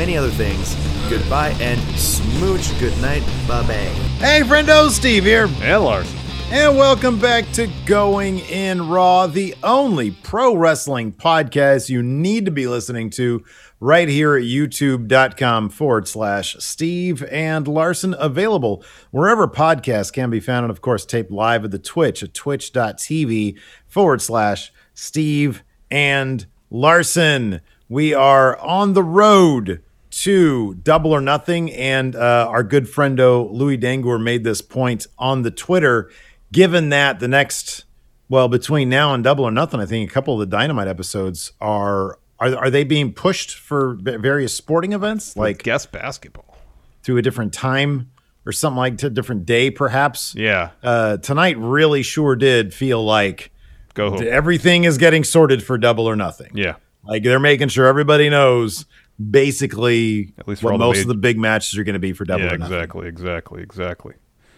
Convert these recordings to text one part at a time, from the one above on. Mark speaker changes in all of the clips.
Speaker 1: many other things. Goodbye and smooch. Good night. Bye bye.
Speaker 2: Hey, friendo, Steve here.
Speaker 3: And Larson.
Speaker 2: And welcome back to Going In Raw, the only pro wrestling podcast you need to be listening to right here at youtube.com forward slash Steve and Larson. Available wherever podcasts can be found. And of course, taped live at the Twitch at twitch.tv forward slash Steve and Larson. We are on the road to Double or Nothing. And uh, our good friendo Louis Dangour made this point on the Twitter. Given that the next, well, between now and Double or Nothing, I think a couple of the Dynamite episodes are are are they being pushed for various sporting events, like
Speaker 3: guest basketball,
Speaker 2: to a different time or something like to a different day, perhaps?
Speaker 3: Yeah.
Speaker 2: Uh, tonight really sure did feel like
Speaker 3: Go home.
Speaker 2: everything is getting sorted for Double or Nothing.
Speaker 3: Yeah.
Speaker 2: Like they're making sure everybody knows basically
Speaker 3: At least
Speaker 2: what
Speaker 3: all the
Speaker 2: most of the big matches are going to be for Double
Speaker 3: yeah, exactly, exactly, exactly.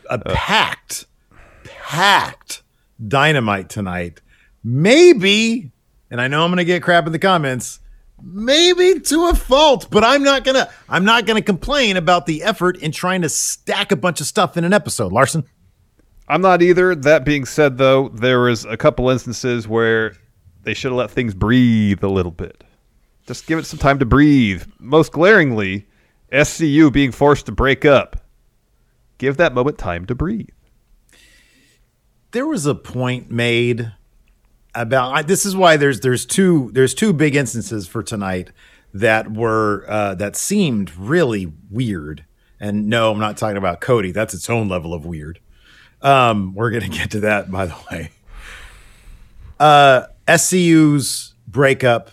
Speaker 2: A uh, packed, packed dynamite tonight. Maybe, and I know I'm going to get crap in the comments. Maybe to a fault, but I'm not gonna. I'm not gonna complain about the effort in trying to stack a bunch of stuff in an episode. Larson,
Speaker 3: I'm not either. That being said, though, there was a couple instances where they should have let things breathe a little bit. Just give it some time to breathe. Most glaringly, SCU being forced to break up. Give that moment time to breathe.
Speaker 2: there was a point made about I, this is why there's there's two there's two big instances for tonight that were uh, that seemed really weird. And no, I'm not talking about Cody. That's its own level of weird. Um, we're gonna get to that, by the way. Uh, SCU's breakup.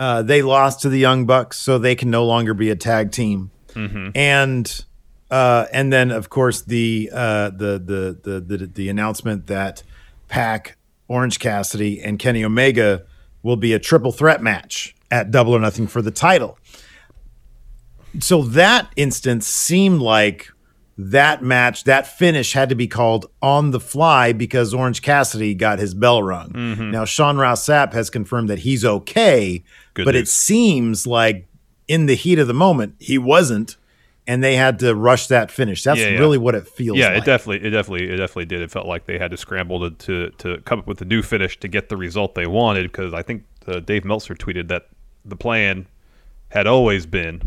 Speaker 2: Uh, they lost to the Young Bucks, so they can no longer be a tag team. And uh, and then of course the uh, the, the the the the announcement that Pac, Orange Cassidy, and Kenny Omega will be a triple threat match at Double or Nothing for the title. So that instance seemed like that match, that finish had to be called on the fly because Orange Cassidy got his bell rung.
Speaker 3: Mm-hmm.
Speaker 2: Now, Sean Ross Sapp has confirmed that he's okay,
Speaker 3: Good
Speaker 2: but it seems like in the heat of the moment, he wasn't, and they had to rush that finish. That's
Speaker 3: Yeah, yeah.
Speaker 2: really what it feels
Speaker 3: yeah,
Speaker 2: like.
Speaker 3: it definitely, it definitely, it definitely did. It felt like they had to scramble to to, to come up with a new finish to get the result they wanted. Because I think uh, Dave Meltzer tweeted that the plan had always been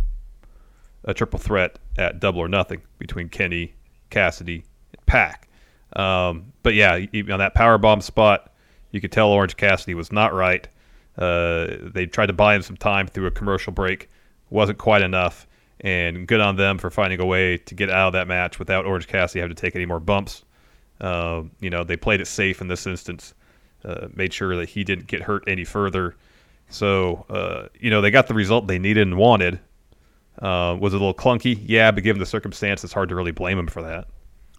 Speaker 3: a triple threat at Double or Nothing between Kenny, Cassidy, and Pac. Um, but yeah, on that power bomb spot, you could tell Orange Cassidy was not right. Uh, they tried to buy him some time through a commercial break, wasn't quite enough, and good on them for finding a way to get out of that match without Orange Cassidy having to take any more bumps. Uh, you know, they played it safe in this instance, uh, made sure that he didn't get hurt any further. So, uh, you know, they got the result they needed and wanted. Uh, was a little clunky? Yeah, but given the circumstance, it's hard to really blame him for that.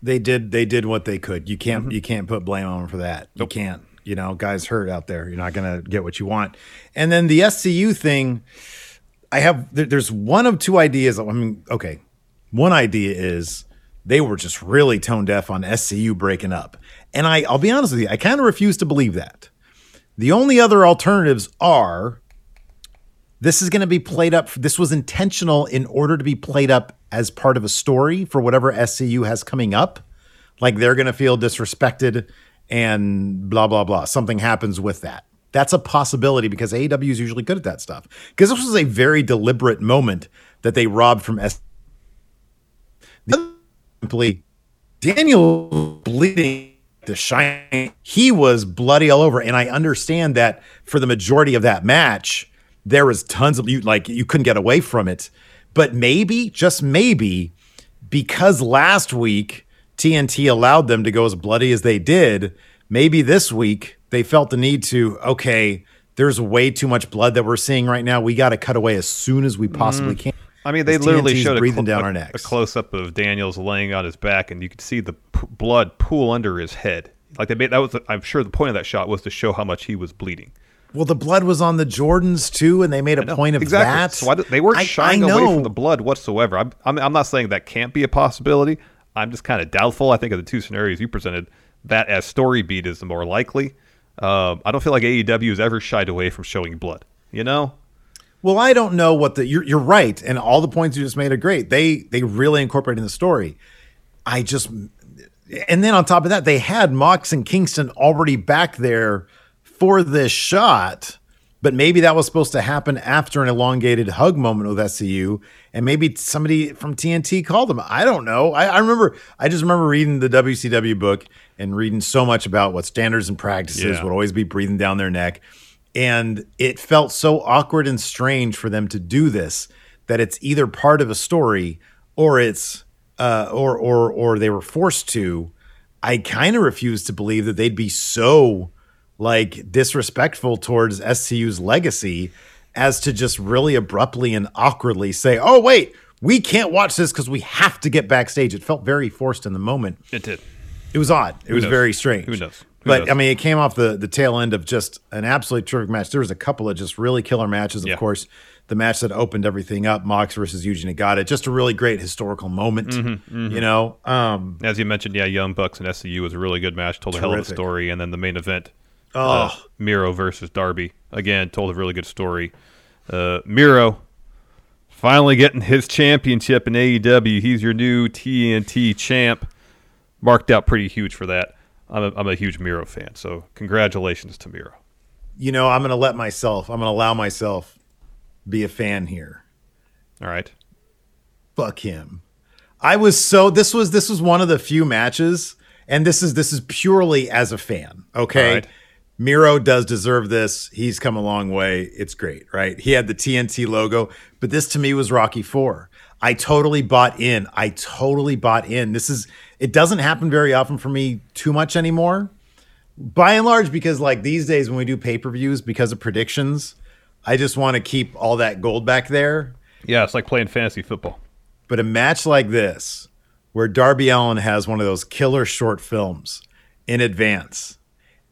Speaker 2: they did they did what they could. You
Speaker 3: Mm-hmm.
Speaker 2: can't you can't put blame on them for that. You can't. You know, guys hurt out there. You're not gonna get what you want. And then the SCU thing, I have there, there's one of two ideas. I mean, okay, one idea is they were just really tone deaf on SCU breaking up, and I I'll be honest with you, I kind of refuse to believe that. The only other alternatives are this is going to be played up. This was intentional in order to be played up as part of a story for whatever SCU has coming up. Like they're going to feel disrespected and blah, blah, blah. Something happens with that. That's a possibility because AEW is usually good at that stuff. Because this was a very deliberate moment that they robbed from S. Simply Daniel bleeding the shine. He was bloody all over, and I understand that for the majority of that match, there was tons of you like you couldn't get away from it. But maybe, just maybe, because last week TNT allowed them to go as bloody as they did, maybe this week they felt the need to, okay, there's way too much blood that we're seeing right now. We got to cut away as soon as we possibly mm. can.
Speaker 3: I mean, they literally
Speaker 2: TNT 's
Speaker 3: showed a,
Speaker 2: breathing
Speaker 3: cl-
Speaker 2: down our
Speaker 3: a close up of Daniels laying on his back, and you could see the p- blood pool under his head. Like they made that was, I'm sure the point of that shot was to show how much he was bleeding.
Speaker 2: Well, the blood was on the Jordans too, and they made a point of
Speaker 3: exactly.
Speaker 2: that.
Speaker 3: So I, they weren't
Speaker 2: I-
Speaker 3: shying
Speaker 2: I
Speaker 3: away from the blood whatsoever. I'm, I'm, I'm not saying that can't be a possibility. I'm just kind of doubtful. I think of the two scenarios you presented, that as story beat is the more likely. Um, I don't feel like AEW has ever shied away from showing blood. You know,
Speaker 2: Well, I don't know what the you're you're right, and all the points you just made are great. They they really incorporate in the story. I just and then on top of that, they had Mox and Kingston already back there for this shot, but maybe that was supposed to happen after an elongated hug moment with SCU, and maybe somebody from TNT called them. I don't know. I, I remember. I just remember reading the WCW book and reading so much about what standards and practices
Speaker 3: Yeah.
Speaker 2: would always be breathing down their neck. And it felt so awkward and strange for them to do this that it's either part of a story or it's uh, or or or they were forced to. I kind of refuse to believe that they'd be so like disrespectful towards SCU's legacy as to just really abruptly and awkwardly say, "Oh wait, we can't watch this because we have to get backstage." It felt very forced in the moment.
Speaker 3: it did.
Speaker 2: It was odd. It was
Speaker 3: knows?
Speaker 2: very strange.
Speaker 3: Who knows? Who
Speaker 2: but
Speaker 3: knows?
Speaker 2: I mean, it came off the the tail end of just an absolutely terrific match. There was a couple of just really killer matches. Of
Speaker 3: Yeah.
Speaker 2: course, the match that opened everything up, Mox versus Yuji Nagata, just a really great historical moment.
Speaker 3: Mm-hmm,
Speaker 2: You know, um,
Speaker 3: As you mentioned, yeah, Young Bucks and SCU was a really good match. Told a hell of a story, and then the main event,
Speaker 2: oh,
Speaker 3: uh, Miro versus Darby, again told a really good story. Uh, Miro finally getting his championship in AEW. He's your new TNT champ. Marked out pretty huge for that. I'm a, I'm a huge Miro fan, so congratulations to Miro.
Speaker 2: you know, I'm going to let myself. I'm going to allow myself be a fan here.
Speaker 3: All right,
Speaker 2: fuck him. I was so this was this was one of the few matches, and this is this is purely as a fan. Okay.
Speaker 3: Right.
Speaker 2: Miro does deserve this. He's come a long way. It's great, right? He had the TNT logo, but this to me was Rocky 4. I totally bought in. I totally bought in. This is it doesn't happen very often for me too much anymore. By and large because like these days when we do pay-per-views because of predictions, I just want to keep all that gold back there.
Speaker 3: yeah, it's like playing fantasy football.
Speaker 2: But a match like this, where Darby Allin has one of those killer short films in advance,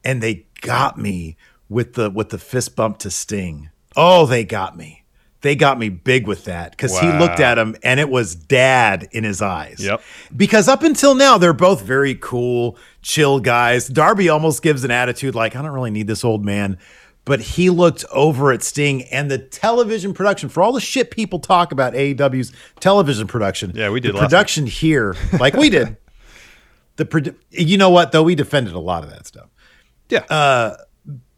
Speaker 2: and they got me with the with the fist bump to Sting. Oh, they got me. they got me big with that because he looked at him and it was dad in his eyes.
Speaker 3: Yep.
Speaker 2: Because up until now, they're both very cool, chill guys. Darby almost gives an attitude like, I don't really need this old man. But he looked over at Sting and the television production for all the shit people talk about AEW's television production.
Speaker 3: Yeah, we did
Speaker 2: production here, like we did. The produ- you know what though we defended a lot of that stuff
Speaker 3: Yeah.
Speaker 2: Uh,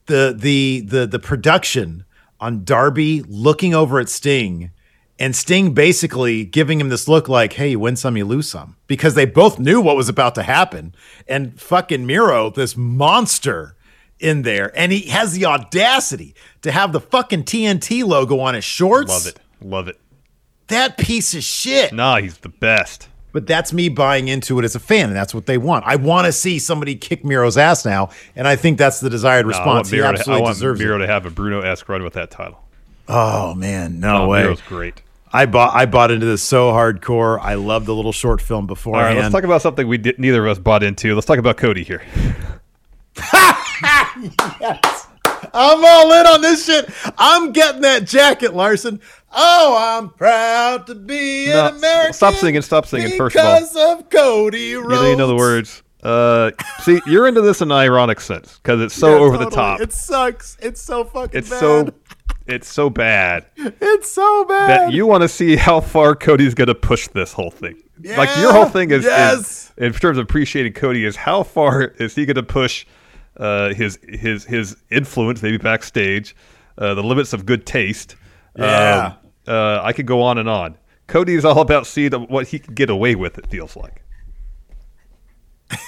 Speaker 2: the the the the production on Darby looking over at Sting and Sting basically giving him this look like, "Hey, you win some, you lose some," because they both knew what was about to happen. And fucking Miro, this monster in there, and he has the audacity to have the fucking TNT logo on his shorts.
Speaker 3: Love it. Love it.
Speaker 2: That piece of shit.
Speaker 3: Nah, he's the best.
Speaker 2: But that's me buying into it as a fan, and that's what they want. I want to see somebody kick Miro's ass now, and I think that's the desired
Speaker 3: I want
Speaker 2: response. he
Speaker 3: Miro, to, I
Speaker 2: absolutely
Speaker 3: want
Speaker 2: deserves
Speaker 3: Miro
Speaker 2: it.
Speaker 3: to have a Bruno-esque run with that title.
Speaker 2: Oh man, no
Speaker 3: Oh,
Speaker 2: way.
Speaker 3: Miro's great.
Speaker 2: I bought I bought into this so hardcore. I loved the little short film
Speaker 3: All
Speaker 2: beforehand.
Speaker 3: right, let's talk about something we did, neither of us bought into. Let's talk about Cody here. Yes.
Speaker 2: I'm all in on this shit. I'm getting that jacket, Larson. Oh, I'm proud to be
Speaker 3: No,
Speaker 2: an American.
Speaker 3: stop singing, stop singing, first of all.
Speaker 2: because of Cody Rhodes.
Speaker 3: You don't even know the words. Uh, see, you're into this in an ironic sense because it's so
Speaker 2: Yeah,
Speaker 3: over the top.
Speaker 2: It sucks. It's so fucking
Speaker 3: It's
Speaker 2: bad.
Speaker 3: so, it's so bad
Speaker 2: it's so bad.
Speaker 3: that you want to see how far Cody's going to push this whole thing. like your whole thing is, is- in terms of appreciating Cody, is how far is he going to push uh, his his his influence, maybe backstage, uh, the limits of good taste.
Speaker 2: Yeah.
Speaker 3: Um, uh, I could go on and on. Cody is all about seeing what he can get away with. It feels like.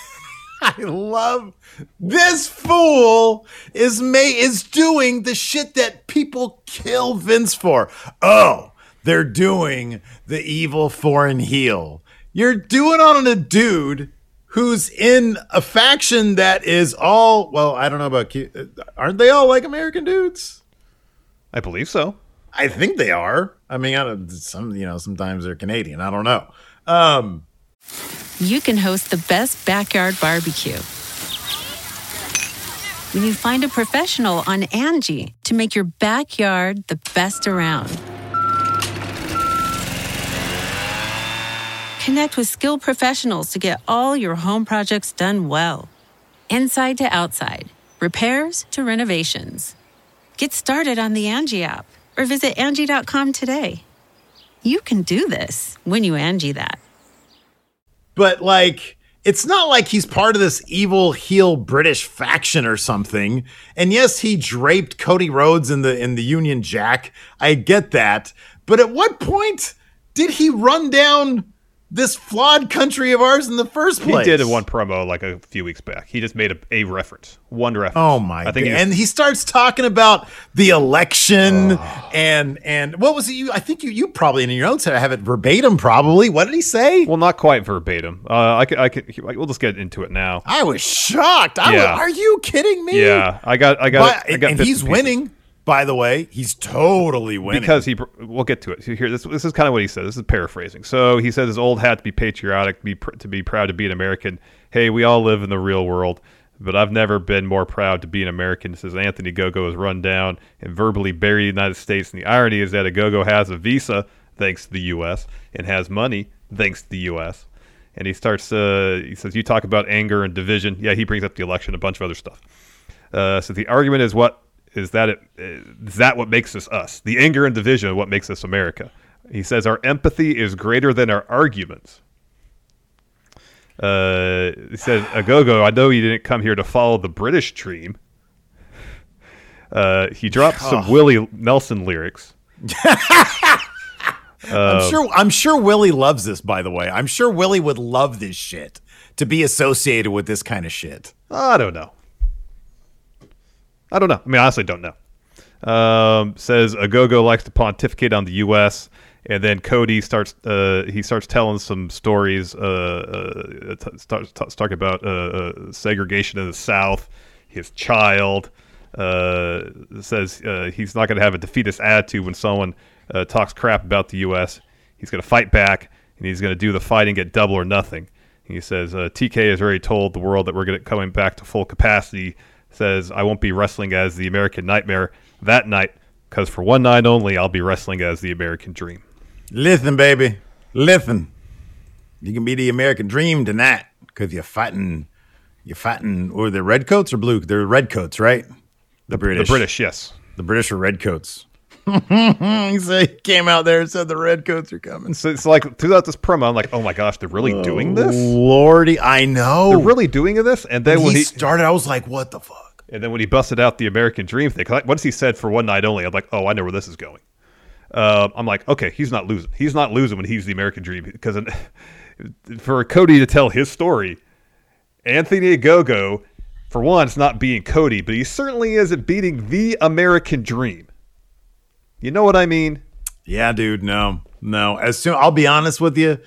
Speaker 2: I love this fool is may is doing the shit that people kill Vince for. Oh, they're doing the evil foreign heel. You're doing on a dude who's in a faction that is all well. I don't know about aren't they all like American dudes?
Speaker 3: I believe so.
Speaker 2: I think they are. I mean, I some you know sometimes they're Canadian. I don't know. Um,
Speaker 4: you can host the best backyard barbecue. When you find a professional on Angie to make your backyard the best around. Connect with skilled professionals to get all your home projects done well. Inside to outside, repairs to renovations. Get started on the Angie app or visit Angie.com today. You can do this when you Angie that.
Speaker 2: but like it's not like he's part of this evil heel British faction or something. And yes, he draped Cody Rhodes in the in the Union Jack. I get that. But at what point did he run down this flawed country of ours in the first place.
Speaker 3: He did in one promo like a few weeks back. He just made a, a reference, one reference.
Speaker 2: Oh my!
Speaker 3: I think
Speaker 2: God.
Speaker 3: he was-
Speaker 2: and he starts talking about the election and and what was it? You, I think you you probably in your own notes have it verbatim. Probably. What did he say?
Speaker 3: well, not quite verbatim. Uh, I could, I could, we'll just get into it now.
Speaker 2: I was shocked. I
Speaker 3: Yeah.
Speaker 2: was, are you kidding me?
Speaker 3: Yeah, I got, I got,
Speaker 2: But-
Speaker 3: I got
Speaker 2: and
Speaker 3: bits
Speaker 2: he's
Speaker 3: pieces.
Speaker 2: winning. By the way, he's totally winning
Speaker 3: because he. We'll get to it. Here, this, this is kind of what he said. This is paraphrasing. So he says his old hat to be patriotic, be pr- to be proud to be an American. Hey, we all live in the real world, but I've never been more proud to be an American. Says Anthony Ogogo is run down and verbally buried the United States. And the irony is that Ogogo has a visa thanks to the U.S. and has money thanks to the U.S. And he starts. Uh, he says, "You talk about anger and division." Yeah, he brings up the election, a bunch of other stuff. Uh, so the argument is what is that it is that what makes us us? The anger and division of what makes us America. He says our empathy is greater than our arguments. Uh, he says, Ogogo, I know you didn't come here to follow the British dream. Uh, he drops some Willie Nelson lyrics.
Speaker 2: I'm sure. I'm sure Willie loves this. By the way, I'm sure Willie would love this shit to be associated with this kind of shit.
Speaker 3: I don't know. I don't know. I mean, I honestly don't know. Um, says Ogogo likes to pontificate on the U.S. And then Cody starts. Uh, he starts telling some stories. Uh, uh, t- starts t- talking about uh, uh, segregation in the South. His child uh, says he's not going to have a defeatist attitude when someone talks crap about the U.S. He's going to fight back, and he's going to do the fighting, get double or nothing. He says TK has already told the world that we're going coming back to full capacity. Says I won't be wrestling as the American Nightmare that night Because for one night only, I'll be wrestling as the American Dream.
Speaker 2: Listen, baby. Listen. You can be the American dream tonight because you're fighting. You're fighting. Or the redcoats or blue? They're redcoats, right? The British.
Speaker 3: The British, yes.
Speaker 2: The British are redcoats. he said- he came out there and said the redcoats are coming.
Speaker 3: So it's like throughout this promo, I'm like, oh my gosh, they're really doing this.
Speaker 2: Lordy, I know.
Speaker 3: They're really doing this. And then
Speaker 2: when
Speaker 3: when
Speaker 2: he,
Speaker 3: he,
Speaker 2: started, I was like, what the fuck?
Speaker 3: and then when he busted out the American Dream thing, once he said for one night only, I'm like, oh, I know where this is going. Uh, I'm like, okay, he's not losing. He's not losing when he's the American Dream because for Cody to tell his story, Anthony Ogogo, for one, it's not beating Cody, but he certainly isn't beating the American Dream. You know what I mean?
Speaker 2: Yeah, dude. No, no. As soon, I'll be honest with you.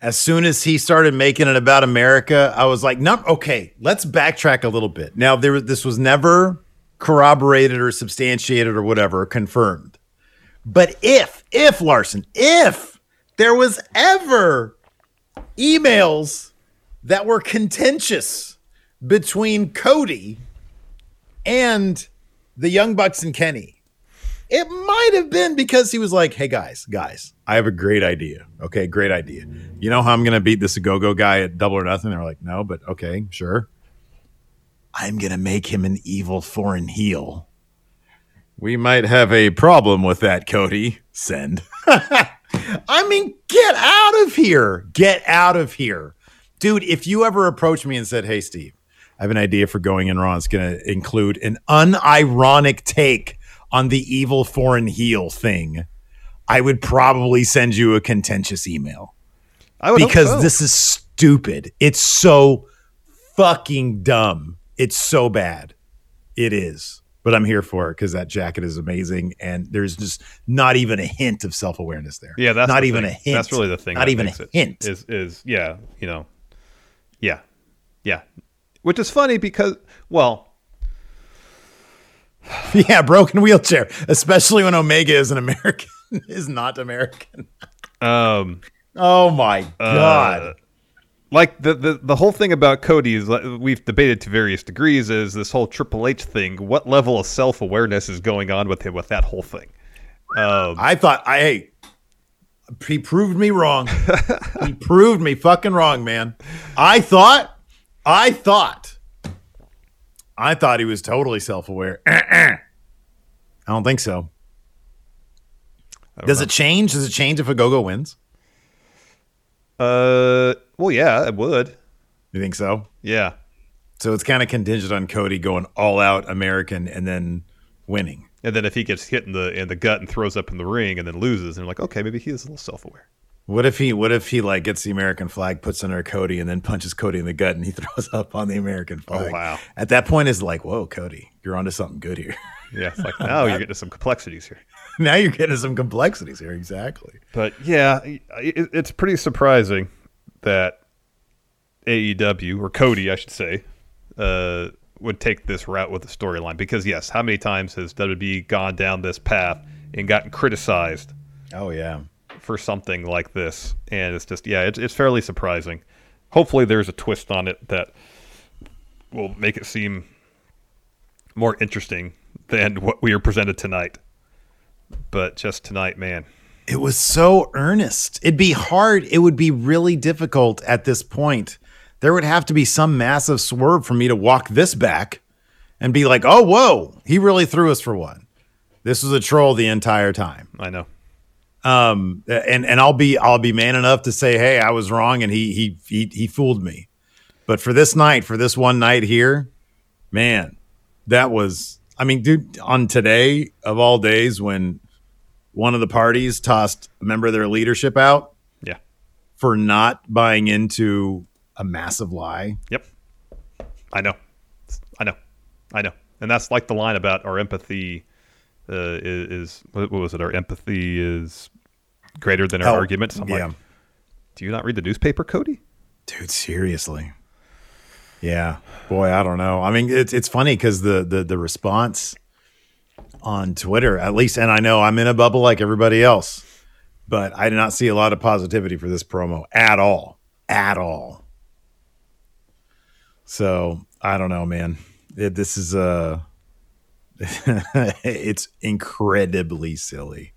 Speaker 2: As soon as he started making it about America, I was like, no, okay, let's backtrack a little bit. Now, there, this was never corroborated or substantiated or whatever, confirmed. But if, if Larson, if there was ever emails that were contentious between Cody and the Young Bucks and Kenny, it might have been because he was like, "Hey guys, guys, I have a great idea. Okay, great idea. You know how I'm gonna beat this go-go guy at double or nothing?" They're like, "No, but okay, sure. I'm gonna make him an evil foreign heel. We might have a problem with that, Cody. Send. I mean, get out of here. Get out of here, dude. If you ever approached me and said, "Hey, Steve." I have an idea for going in Raw. It's going to include an unironic take on the evil foreign heel thing. I would probably send you a contentious email
Speaker 3: I would
Speaker 2: because
Speaker 3: so.
Speaker 2: this is stupid. It's so fucking dumb. It's so bad. It is. But I'm here for it because that jacket is amazing, and there's just not even a hint of self awareness there.
Speaker 3: Yeah, that's
Speaker 2: not even
Speaker 3: thing.
Speaker 2: a hint.
Speaker 3: That's really the thing.
Speaker 2: Not even a hint.
Speaker 3: Is is yeah, you know, yeah, yeah. Which is funny because well,
Speaker 2: yeah, broken wheelchair, especially when Omega is an American, is not American.
Speaker 3: um,
Speaker 2: Oh my god.
Speaker 3: uh, like the, the the whole thing about Cody is we've debated to various degrees is this whole Triple H thing. What level of self awareness is going on with him with that whole thing? Um,
Speaker 2: I thought I hey, he proved me wrong. he proved me fucking wrong, man. I thought, I thought, I thought he was totally self-aware. I don't think so. Does it change? Does it change if Ogogo wins?
Speaker 3: uh, well, yeah, it would.
Speaker 2: You think so?
Speaker 3: Yeah,
Speaker 2: So it's kind of contingent on Cody going all out American and then winning.
Speaker 3: and then if he gets hit in the in the gut and throws up in the ring and then loses, and they're like, okay, maybe he is a little self aware.
Speaker 2: What if he? What if he like gets the American flag, puts under Cody, and then punches Cody in the gut, and he throws up on the American flag?
Speaker 3: wow.
Speaker 2: At that point, it's like, whoa, Cody, you're onto something good here.
Speaker 3: Yeah, it's like now you're getting some complexities here.
Speaker 2: now you're getting some complexities here. Exactly.
Speaker 3: But yeah, it, it's pretty surprising that AEW or Cody, I should say, uh, would take this route with the storyline. Because yes, how many times has WWE gone down this path and gotten criticized
Speaker 2: Oh yeah.
Speaker 3: For something like this? And it's just yeah, it's it's fairly surprising. Hopefully, there's a twist on it that will make it seem more interesting than what we are presented tonight. But just tonight, man.
Speaker 2: It was so earnest. It'd be hard. It would be really difficult at this point. There would have to be some massive swerve for me to walk this back and be like, "Oh, whoa, he really threw us for one." This was a troll the entire time.
Speaker 3: I know.
Speaker 2: Um and and I'll be I'll be man enough to say hey I was wrong and he he he he fooled me but for this night for this one night here man that was I mean dude on today of all days when one of the parties tossed a member of their leadership out
Speaker 3: Yeah.
Speaker 2: for not buying into a massive lie
Speaker 3: Yep. I know. I know. I know. And that's like the line about our empathy uh, is, is what what was it? Our empathy is greater than our
Speaker 2: Oh,
Speaker 3: arguments. I'm
Speaker 2: yeah.
Speaker 3: like, do you not read the newspaper, Cody?
Speaker 2: dude seriously yeah boy i don't know i mean it's it's funny because the the the response on twitter at least and i know i'm in a bubble like everybody else but i did not see a lot of positivity for this promo at all at all so i don't know man It- this is uh it's incredibly silly,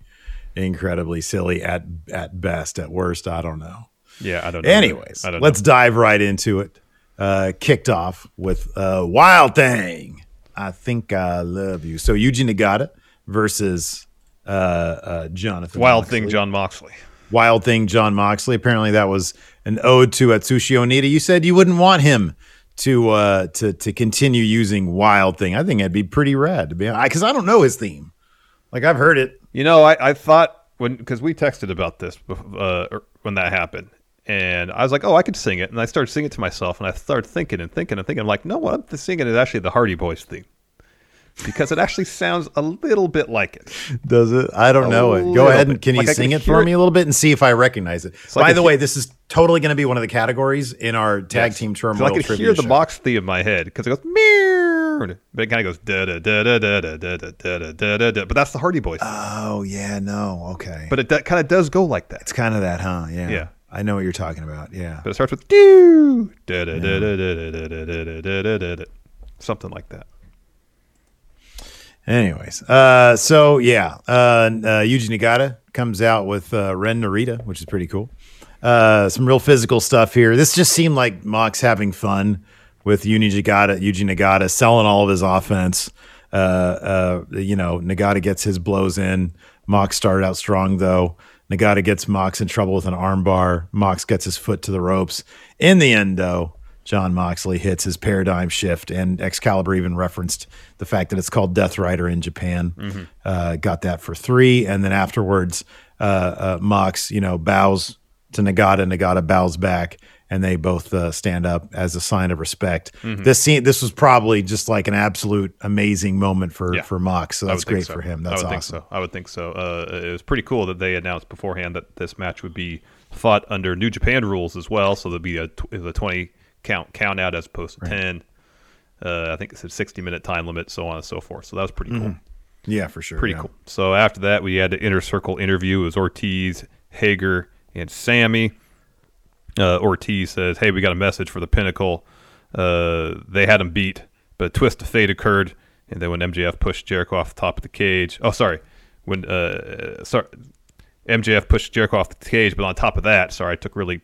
Speaker 2: incredibly silly at at best. At worst, I don't know.
Speaker 3: Yeah, I don't know.
Speaker 2: Anyways,
Speaker 3: don't
Speaker 2: let's
Speaker 3: know.
Speaker 2: dive right into it. Uh, kicked off with uh, Wild Thing. I think I love you. So Yuji Nagata versus uh, uh, Jonathan.
Speaker 3: Wild
Speaker 2: Moxley.
Speaker 3: thing, Jon Moxley.
Speaker 2: Wild Thing, Jon Moxley. Apparently, that was an ode to Atsushi Onita. You said you wouldn't want him to uh, to to continue using Wild Thing. I think it'd be pretty rad to be honest. because I don't know his theme. Like I've heard it.
Speaker 3: You know, I, I thought when because we texted about this uh, er, when that happened, and I was like, oh, I could sing it, and I started singing it to myself, and I started thinking and thinking and thinking, I'm like, no, what I'm singing is actually the Hardy Boys theme because it actually sounds a little bit like it.
Speaker 2: Does it? I don't
Speaker 3: A
Speaker 2: know it. Go ahead and
Speaker 3: bit.
Speaker 2: can you
Speaker 3: Like
Speaker 2: sing
Speaker 3: can
Speaker 2: it for
Speaker 3: hear
Speaker 2: me a little bit and see if I recognize it.
Speaker 3: like
Speaker 2: By
Speaker 3: I
Speaker 2: the
Speaker 3: he-
Speaker 2: way, this is totally going to be one of the categories in our tag
Speaker 3: Yes.
Speaker 2: team turmoil
Speaker 3: I can hear the box theme in my head because it goes meow, but it kind of goes da da da da da da da da da da da da. But that's the Hardy Boys.
Speaker 2: Oh yeah, no, okay.
Speaker 3: but it kind of does go like that.
Speaker 2: it's kind of that, huh? Yeah.
Speaker 3: Yeah.
Speaker 2: I know what you're talking about. Yeah.
Speaker 3: But it starts with do da da da da da da da da da da da da da something like that.
Speaker 2: Anyways, uh, so yeah, uh, uh, Yuji Nagata comes out with uh, Ren Narita, which is pretty cool. Uh, some real physical stuff here. This just seemed like Mox having fun with Yuji Nagata, Yuji Nagata selling all of his offense. Uh, uh, you know, Nagata gets his blows in. Mox started out strong though. Nagata gets Mox in trouble with an armbar. Mox gets his foot to the ropes. In the end, though, Jon Moxley hits his paradigm shift, and Excalibur even referenced the fact that it's called Death Rider in Japan. Uh, got that for three, and then afterwards, uh, uh, Mox, you know, bows to Nagata. Nagata bows back, and they both uh, stand up as a sign of respect. This scene, this was probably just like an absolute amazing moment for
Speaker 3: Yeah.
Speaker 2: for Mox. So that's great
Speaker 3: so.
Speaker 2: for him.
Speaker 3: I
Speaker 2: That's
Speaker 3: would
Speaker 2: awesome.
Speaker 3: think so. I would think so. Uh, it was pretty cool that they announced beforehand that this match would be fought under New Japan rules as well. So there'd be a, tw- a twenty count count out as opposed to ten. Uh, I think it's a sixty minute time limit, so on and so forth. So that was pretty cool.
Speaker 2: Yeah, for sure.
Speaker 3: Pretty
Speaker 2: yeah.
Speaker 3: cool. So after that, we had the inner circle interview. It was Ortiz, Hager, and Sammy. Uh, Ortiz says, "Hey, we got a message for the Pinnacle. Uh, they had him beat, but a twist of fate occurred, and then when MJF pushed Jericho off the top of the cage. Oh, sorry, when uh, sorry, MJF pushed Jericho off the cage, but on top of that, sorry, I took really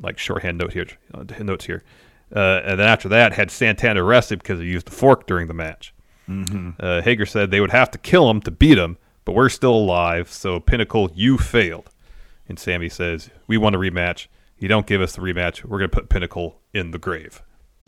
Speaker 3: like shorthand note here, uh, notes here. Uh, and then after that, had Santana arrested because he used a fork during the match. Uh, Hager said they would have to kill him to beat him, but we're still alive. So Pinnacle, you failed. And Sammy says, "We want a rematch. You don't give us the rematch. We're going to put Pinnacle in the grave."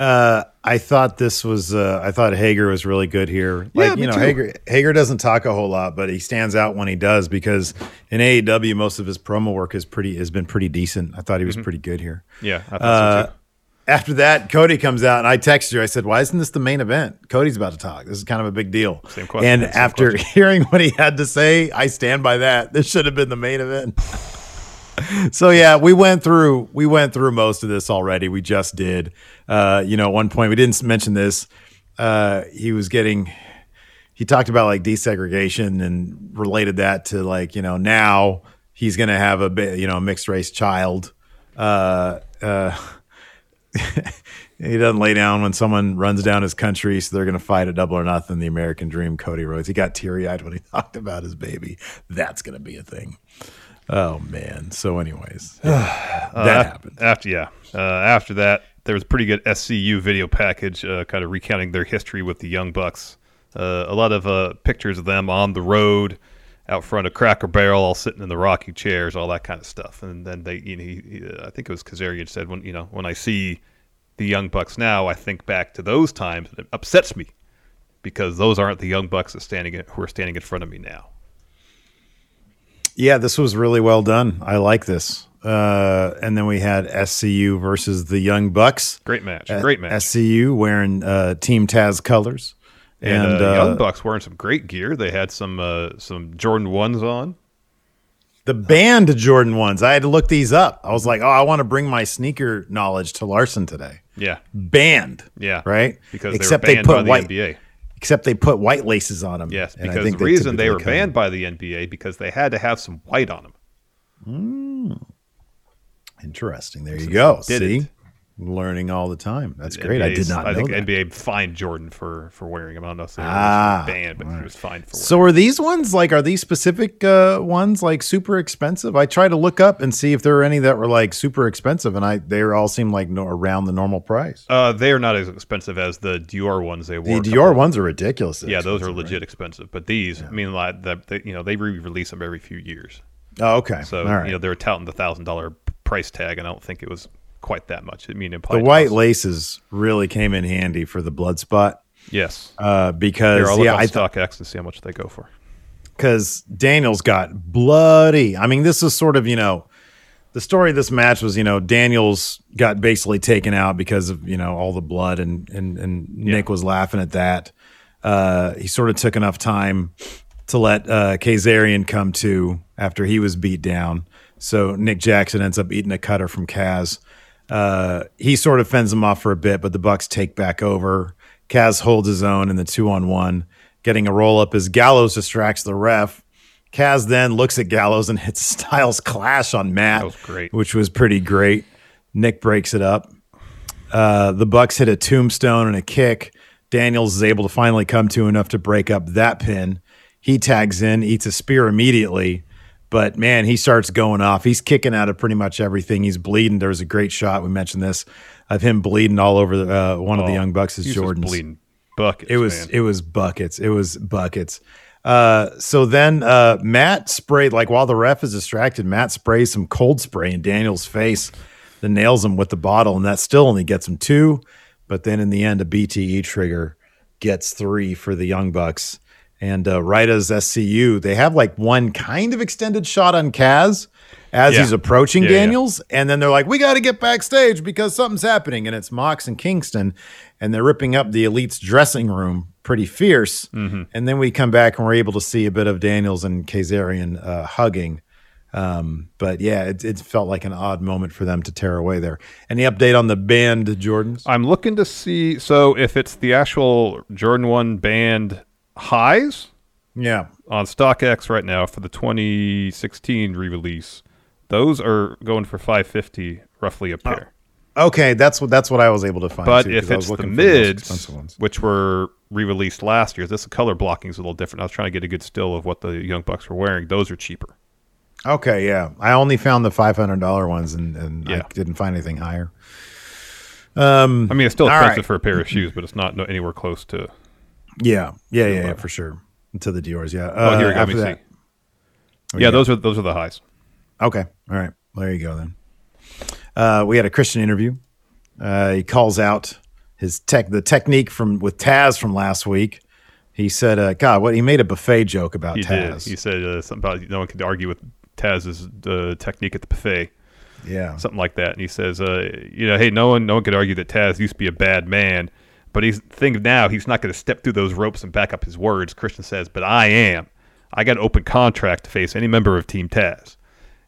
Speaker 2: Uh, I thought this was. Uh, I thought Hager was really good here.
Speaker 3: Yeah,
Speaker 2: Like
Speaker 3: me
Speaker 2: you know,
Speaker 3: too.
Speaker 2: Hager Hager doesn't talk a whole lot, but he stands out when he does because in AEW most of his promo work is pretty has been pretty decent. I thought he was pretty good here.
Speaker 3: Mm-hmm. Yeah, I thought
Speaker 2: Uh,
Speaker 3: so too.
Speaker 2: After that, Cody comes out and I texted you. I said, "Why isn't this the main event? Cody's about to talk. This is kind of a big deal."
Speaker 3: Same question,
Speaker 2: And
Speaker 3: same
Speaker 2: after
Speaker 3: question.
Speaker 2: hearing what he had to say, I stand by that. This should have been the main event. so yeah, we went through we went through most of this already. We just did. Uh, you know, at one point we didn't mention this. Uh, he was getting he talked about like desegregation and related that to like you know now he's gonna have a bit you know a mixed race child. Uh, uh, he doesn't lay down when someone runs down his country, so they're gonna fight a double or nothing. The American Dream, Cody Rhodes. He got teary eyed when he talked about his baby. That's gonna be a thing. Oh man. So, anyways, yeah,
Speaker 3: Uh,
Speaker 2: that
Speaker 3: af-
Speaker 2: happened.
Speaker 3: After yeah, uh, after that, there was a pretty good SCU video package, uh, kind of recounting their history with the Young Bucks. Uh, a lot of uh, pictures of them on the road, out front of Cracker Barrel, all sitting in the rocking chairs, all that kind of stuff. And then they, you know, he, he, uh, I think it was Kazarian said, when you know, when I see the Young Bucks now, I think back to those times. and It upsets me because those aren't the Young Bucks that standing in, who are standing in front of me now.
Speaker 2: Yeah, this was really well done. I like this. Uh, and then we had SCU versus the Young Bucks.
Speaker 3: Great match,
Speaker 2: Uh,
Speaker 3: great match.
Speaker 2: SCU wearing uh, Team Taz colors.
Speaker 3: And,
Speaker 2: And,
Speaker 3: uh,
Speaker 2: uh,
Speaker 3: Young Bucks wearing some great gear. They had some uh, some Jordan ones on.
Speaker 2: The banned Jordan ones. I had to look these up. I was like, oh, I want to bring my sneaker knowledge to Larson today.
Speaker 3: Yeah,
Speaker 2: Banned.
Speaker 3: yeah,
Speaker 2: Right?
Speaker 3: Because
Speaker 2: Except
Speaker 3: they
Speaker 2: they
Speaker 3: were banned
Speaker 2: put
Speaker 3: by
Speaker 2: white-
Speaker 3: the NBA.
Speaker 2: Except they put white laces on them.
Speaker 3: Yes,
Speaker 2: And I
Speaker 3: because
Speaker 2: think
Speaker 3: the reason they were
Speaker 2: come-
Speaker 3: banned by the NBA because they had to have some white on them. Hmm.
Speaker 2: Interesting. There you go.
Speaker 3: did
Speaker 2: See?
Speaker 3: it.
Speaker 2: Learning all the time. That's great. I did not
Speaker 3: I think
Speaker 2: that.
Speaker 3: NBA fined Jordan for for wearing them. I don't know if they were
Speaker 2: Ah,
Speaker 3: banned, but he was fined for.
Speaker 2: So are these ones like are these specific uh, ones like super expensive? I tried to look up and see if there were any that were like super expensive, and I they all seem like no, around the normal price.
Speaker 3: Uh, they are not as expensive as the Dior ones they
Speaker 2: The
Speaker 3: wore. a
Speaker 2: Dior ones are ridiculous.
Speaker 3: Yeah, those are legit expensive. But these, I mean, like the, the, you know, they re-release them every few years.
Speaker 2: Oh, okay.
Speaker 3: So
Speaker 2: right.
Speaker 3: you know, they're touting the thousand dollar price tag, and I don't think it was quite that much. I mean,
Speaker 2: the white laces really came in handy for the blood spot
Speaker 3: Yes.
Speaker 2: uh,
Speaker 3: Here,
Speaker 2: because
Speaker 3: look
Speaker 2: yeah, I thought
Speaker 3: StockX and see how much they go for.
Speaker 2: because Daniels got bloody. I mean, this is sort of you know the story of this match was you know Daniels got basically taken out because of you know all the blood and and and Nick was laughing at that. Uh, he sort of took enough time to let uh, Kazarian come to after he was beat down. So Nick Jackson ends up eating a cutter from Kaz. Uh, he sort of fends him off for a bit, but the Bucks take back over. Kaz holds his own in the two on one, getting a roll up as Gallows distracts the ref. Kaz then looks at Gallows and hits Styles clash on Matt,
Speaker 3: was
Speaker 2: which was pretty great. Nick breaks it up. Uh, the Bucks hit a tombstone and a kick. Daniels is able to finally come to enough to break up that pin. He tags in, eats a spear immediately, but man, he starts going off. He's kicking out of pretty much everything. He's bleeding. There was a great shot. We mentioned this of him bleeding all over the, uh, one of the
Speaker 3: Oh,
Speaker 2: young Bucks' Jordans.
Speaker 3: bleeding buckets.
Speaker 2: It was
Speaker 3: man.
Speaker 2: it was buckets. It was buckets. Uh, so then uh, Matt sprayed like while the ref is distracted, Matt sprays some cold spray in Daniel's face, then nails him with the bottle, and that still only gets him two. But then in the end, a BTE trigger gets three for the Young Bucks. And uh, right as SCU, they have like one kind of extended shot on Kaz as
Speaker 3: Yeah.
Speaker 2: he's approaching
Speaker 3: Yeah, yeah.
Speaker 2: Daniels. And then they're like, we got to get backstage because something's happening. And it's Mox and Kingston. And they're ripping up the Elite's dressing room pretty fierce.
Speaker 3: Mm-hmm.
Speaker 2: And then we come back and we're able to see a bit of Daniels and Kazarian uh, hugging. Um, but yeah, it, it felt like an odd moment for them to tear away there. Any update on the banned Jordans?
Speaker 3: I'm looking to see. So if it's the actual Jordan One banned highs
Speaker 2: Yeah.
Speaker 3: on StockX right now for the 2016 re-release, those are going for 550 roughly a pair.
Speaker 2: Okay, that's what that's what I was able to find.
Speaker 3: But
Speaker 2: too,
Speaker 3: if it's the mids, which were re-released last year, this color blocking is a little different. I was trying to get a good still of what the Young Bucks were wearing. Those are cheaper.
Speaker 2: Okay, yeah. I only found the five hundred dollar ones, and, and
Speaker 3: Yeah.
Speaker 2: I didn't find anything higher. Um,
Speaker 3: I mean, it's still expensive
Speaker 2: right.
Speaker 3: for a pair of shoes, but it's not anywhere close to.
Speaker 2: Yeah, yeah, yeah, yeah, for sure. To the Dior's, yeah.
Speaker 3: Oh, here we
Speaker 2: Uh,
Speaker 3: go. Let
Speaker 2: that-
Speaker 3: see. Yeah, those are those are the highs.
Speaker 2: Okay. All right. There you go then. Uh, we had a Christian interview. Uh, he calls out his tech, the technique from with Taz from last week. He said, uh, "God, what?" He made a buffet joke about
Speaker 3: He
Speaker 2: Taz.
Speaker 3: did. He said uh, something about no one could argue with Taz's uh, technique at the buffet.
Speaker 2: Yeah.
Speaker 3: something like that. And he says, uh, you know, hey, no one, no one could argue that Taz used to be a bad man, but he's think now he's not going to step through those ropes and back up his words. Christian says, but I am. I got an open contract to face any member of Team Taz.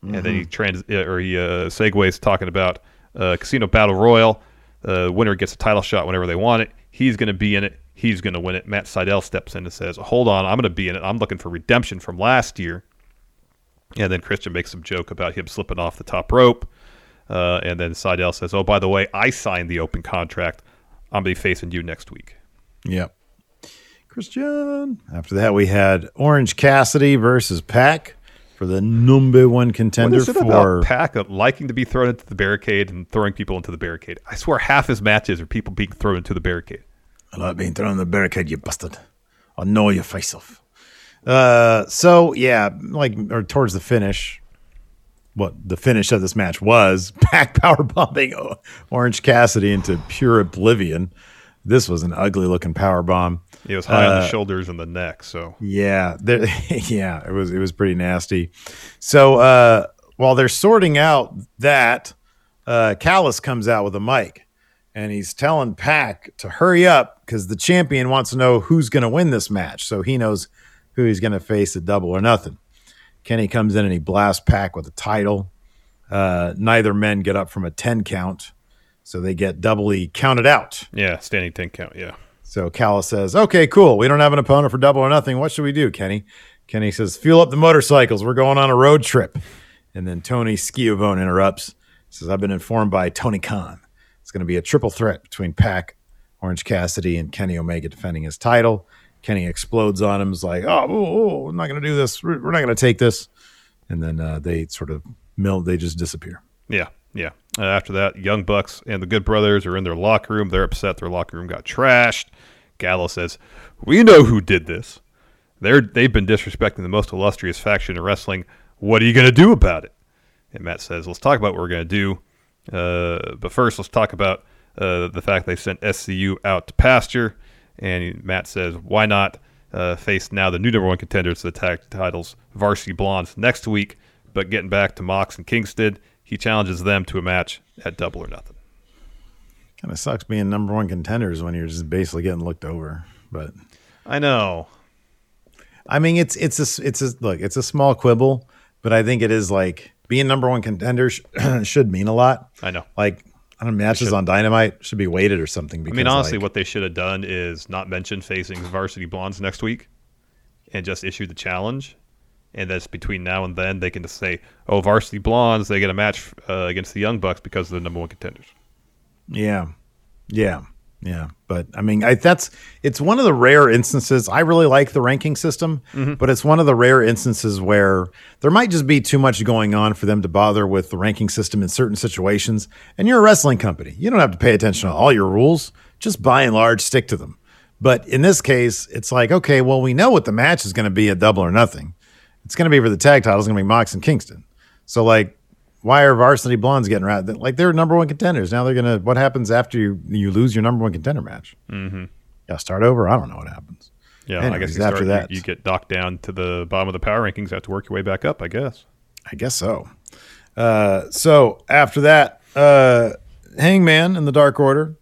Speaker 3: And then he trans uh, or he uh, segues talking about uh, Casino Battle Royale. Uh, winner gets a title shot whenever they want it. He's going to be in it. He's going to win it. Matt Sydal steps in and says, "Hold on, I'm going to be in it. I'm looking for redemption from last year." And then Christian makes some joke about him slipping off the top rope. Uh, and then Seidel says, "Oh, by the way, I signed the open contract. I'm gonna be facing you next week."
Speaker 2: Yep. Christian. After that, we had Orange Cassidy versus Pac for the number one contender
Speaker 3: is it
Speaker 2: for.
Speaker 3: about Pac liking to be thrown into the barricade and throwing people into the barricade? I swear, half his matches are people being thrown into the barricade.
Speaker 2: I like being thrown in the barricade, you bastard. I'll gnaw your face off. Uh, so yeah, like or towards the finish, what the finish of this match was Pac power bombing Orange Cassidy into pure oblivion. This was an ugly looking power bomb.
Speaker 3: It was high on
Speaker 2: Uh,
Speaker 3: the shoulders and the neck. So
Speaker 2: Yeah, there, yeah, it was it was pretty nasty. So uh, while they're sorting out that, uh, Callis comes out with a mic, and he's telling Pac to hurry up because the champion wants to know who's going to win this match, so he knows who he's going to face at Double or Nothing. Kenny comes in and he blasts Pac with a title. Uh, neither men get up from a ten count, so they get doubly counted out.
Speaker 3: Yeah, standing 10 count. Yeah.
Speaker 2: So Callis says, "Okay, cool. We don't have an opponent for Double or Nothing. What should we do, Kenny?" Kenny says, "Fuel up the motorcycles. We're going on a road trip." And then Tony Schiavone interrupts. Says, "I've been informed by Tony Khan. It's going to be a triple threat between Pac, Orange Cassidy, and Kenny Omega defending his title." Kenny explodes on him. Is like, "Oh, oh, oh, we're not going to do this. We're we're not going to take this." And then uh, they sort of mill. They just disappear.
Speaker 3: Yeah, yeah. Uh, after that, Young Bucks and the Good Brothers are in their locker room. They're upset. Their locker room got trashed. Gallows says, "We know who did this. They're they've been disrespecting the most illustrious faction in wrestling. What are you going to do about it?" And Matt says, "Let's talk about what we're going to do. Uh, but first, let's talk about uh, the fact they sent SCU out to pasture." And Matt says, "Why not uh, face now the new number one contenders to the tag titles, Varsity Blondes, next week?" But getting back to Mox and Kingston, he challenges them to a match at Double or Nothing.
Speaker 2: Kind of sucks being number one contenders when you're just basically getting looked over. But
Speaker 3: I know.
Speaker 2: I mean, it's it's a it's a look. It's a small quibble, but I think it is like being number one contender sh- should mean a lot.
Speaker 3: I know.
Speaker 2: Like I don't know, matches on Dynamite should be weighted or something.
Speaker 3: I
Speaker 2: Because,
Speaker 3: mean, honestly,
Speaker 2: like,
Speaker 3: what they should have done is not mention facing Varsity Blondes next week, and just issue the challenge. And that's between now and then they can just say, "Oh, Varsity Blondes, they get a match uh, against the Young Bucks because they're the number one contenders."
Speaker 2: Yeah, yeah, yeah. But I mean, I, that's it's one of the rare instances. I really like the ranking system,
Speaker 3: Mm-hmm.
Speaker 2: but it's one of the rare instances where there might just be too much going on for them to bother with the ranking system in certain situations. And you're a wrestling company; you don't have to pay attention to all your rules. Just by and large, stick to them. But in this case, it's like, okay, well, we know what the match is going to be at Double or Nothing. It's going to be for the tag title. It's going to be Mox and Kingston. So, like, why are Varsity Blondes getting around? Like, they're number one contenders. Now they're going to, what happens after you, you lose your number one contender match?
Speaker 3: Mm-hmm.
Speaker 2: Yeah, start over? I don't know what happens.
Speaker 3: Yeah, I guess you
Speaker 2: after
Speaker 3: start-
Speaker 2: that,
Speaker 3: you, you get docked down to the bottom of the power rankings. Have to work your way back up. I guess.
Speaker 2: I guess so. Uh, so after that, uh, Hangman in the Dark Order.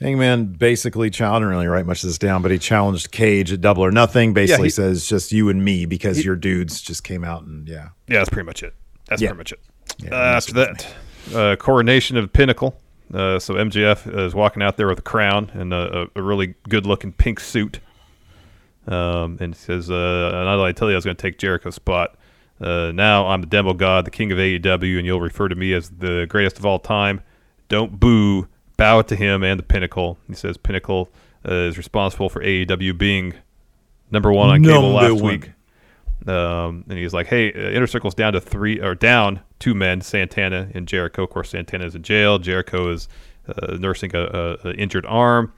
Speaker 2: Hangman basically challenged, I didn't really write much of this down, but he challenged Cage at double or nothing. Basically
Speaker 3: he-
Speaker 2: says just you and me because
Speaker 3: He-
Speaker 2: your dudes just came out and yeah.
Speaker 3: Yeah, that's pretty much it. That's
Speaker 2: Yeah.
Speaker 3: pretty much it.
Speaker 2: Yeah,
Speaker 3: Uh, after that, uh, coronation of Pinnacle. Uh, so MJF is walking out there with a crown and a, a, a really good-looking pink suit. Um, and he says, uh, "Not that I tell you I was going to take Jericho's spot. Uh, now I'm the demo god, the king of AEW, and you'll refer to me as the greatest of all time. Don't boo. Bow to him and the Pinnacle." He says, "Pinnacle uh, is responsible for AEW being number one on cable last
Speaker 2: one.
Speaker 3: week." Um, and he's like, "Hey, uh, Inner Circle's down to three or down two men, Santana and Jericho. Of course, Santana is in jail. Jericho is uh, nursing a, a, a injured arm.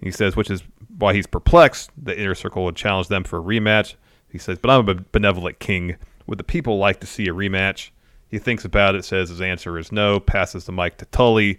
Speaker 3: He says, which is why he's perplexed. The Inner Circle would challenge them for a rematch. He says, but I'm a benevolent king. Would the people like to see a rematch? He thinks about it, says his answer is no. Passes the mic to Tully.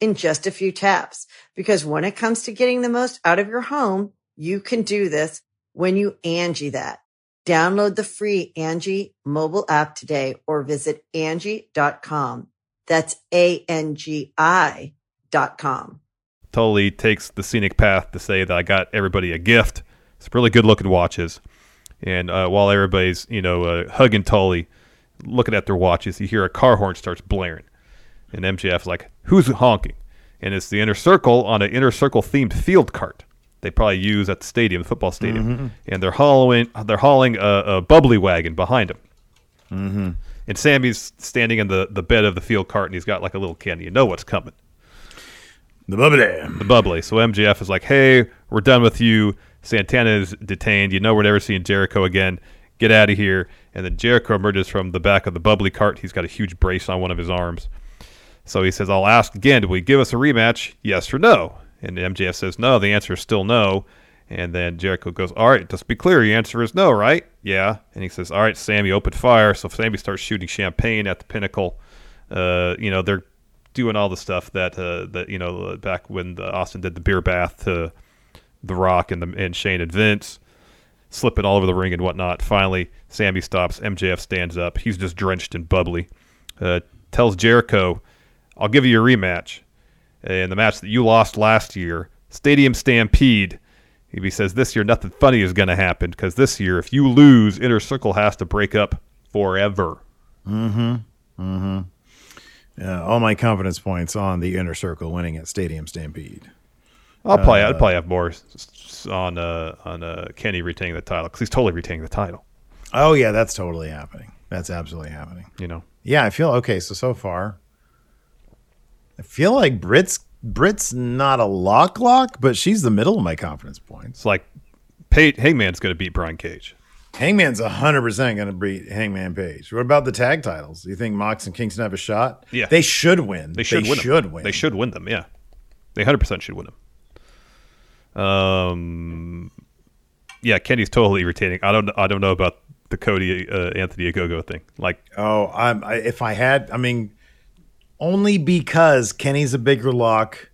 Speaker 5: in just a few taps. Because when it comes to getting the most out of your home, you can do this when you Angi that. Download the free Angi mobile app today or visit Angi.com. That's A-N-G-I dot com.
Speaker 3: Tully takes the scenic path to say that I got everybody a gift. It's really good looking watches. And uh, while everybody's, you know, uh, hugging Tully, looking at their watches, you hear a car horn starts blaring. And MJF's like, who's honking? And it's the inner circle on an inner circle themed field cart they probably use at the stadium, the football stadium,
Speaker 2: Mm-hmm.
Speaker 3: and they're hauling they're hauling a, a bubbly wagon behind them.
Speaker 2: Mm-hmm.
Speaker 3: And Sammy's standing in the, the bed of the field cart, and he's got like a little can. You know what's coming.
Speaker 2: The bubbly.
Speaker 3: The bubbly. So MJF is like, "Hey, we're done with you. Santana is detained. You know we're never seeing Jericho again. Get out of here." And then Jericho emerges from the back of the bubbly cart. He's got a huge brace on one of his arms. So he says, "I'll ask again. Do we give us a rematch? Yes or no?" And MJF says, "No." The answer is still no. And then Jericho goes, "All right, just be clear. Your answer is no, right?" Yeah. And he says, "All right, Sammy, open fire." So Sammy starts shooting champagne at the pinnacle. Uh, you know, they're doing all the stuff that uh, that you know uh, back when the Austin did the beer bath to The Rock and the and Shane and Vince, slipping all over the ring and whatnot. Finally, Sammy stops. MJF stands up. He's just drenched and bubbly. Uh, tells Jericho, "I'll give you a rematch in the match that you lost last year, Stadium Stampede." He says this year nothing funny is going to happen because this year if you lose, Inner Circle has to break up forever.
Speaker 2: Mm-hmm. Mm-hmm. Yeah, all my confidence points on the inner circle winning at Stadium Stampede.
Speaker 3: I'll probably I'd
Speaker 2: Uh,
Speaker 3: probably have more on uh, on uh, Kenny retaining the title because he's totally retaining the title.
Speaker 2: Oh yeah, that's totally happening. That's absolutely happening.
Speaker 3: You know.
Speaker 2: Yeah, I feel okay. So so far, I feel like Britt's Britt's not a lock lock, but she's the middle of my confidence points.
Speaker 3: It's like Page, Hangman's going to beat Brian Cage.
Speaker 2: Hangman's hundred percent going to beat Hangman Page. What about the tag titles? Do you think Mox and Kingston have a shot?
Speaker 3: Yeah.
Speaker 2: they should win.
Speaker 3: They should win.
Speaker 2: should
Speaker 3: them.
Speaker 2: win.
Speaker 3: They should win them. Yeah, they hundred percent should win them. Um, yeah, Kenny's totally retaining. I don't. I don't know about the Cody uh, Anthony Ogogo thing. Like,
Speaker 2: Oh, I'm, I, if I had, I mean, only because Kenny's a bigger lock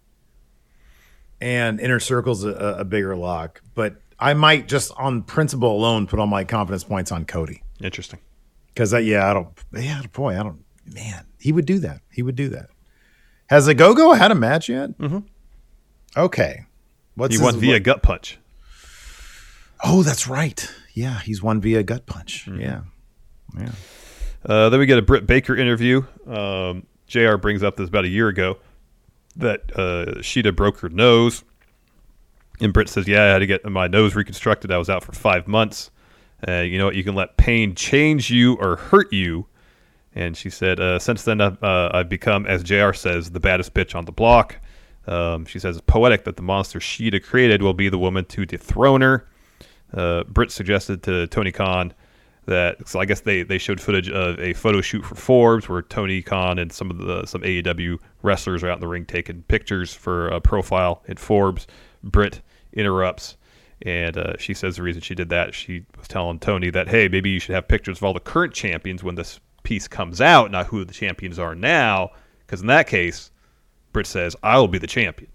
Speaker 2: and Inner Circle's a, a bigger lock, but I might just on principle alone put all my confidence points on Cody.
Speaker 3: interesting.
Speaker 2: Because, yeah, I don't, yeah, boy, I don't, man, he would do that. He would do that. Has Ogogo had a match yet?
Speaker 3: Mm-hmm.
Speaker 2: Okay. What's
Speaker 3: he won via
Speaker 2: what-
Speaker 3: gut punch.
Speaker 2: Oh, that's right. Yeah, he's won via gut punch.
Speaker 3: Mm-hmm.
Speaker 2: Yeah. Yeah.
Speaker 3: Uh, then we get a Britt Baker interview. Um, Jr. brings up this about a year ago that uh, Shida broke her nose, and Britt says, "Yeah, I had to get my nose reconstructed. I was out for five months. Uh, you know what? You can let pain change you or hurt you." And she said, uh, "Since then, I've, uh, I've become, as Jr. says, the baddest bitch on the block." Um, she says, "It's poetic that the monster Shida created will be the woman to dethrone her." Uh, Britt suggested to Tony Khan that so I guess they, they showed footage of a photo shoot for Forbes where Tony Khan and some of the some AEW wrestlers are out in the ring taking pictures for a profile in Forbes. Britt interrupts and uh, she says the reason she did that she was telling Tony that hey maybe you should have pictures of all the current champions when this piece comes out not who the champions are now because in that case Britt says I will be the champion.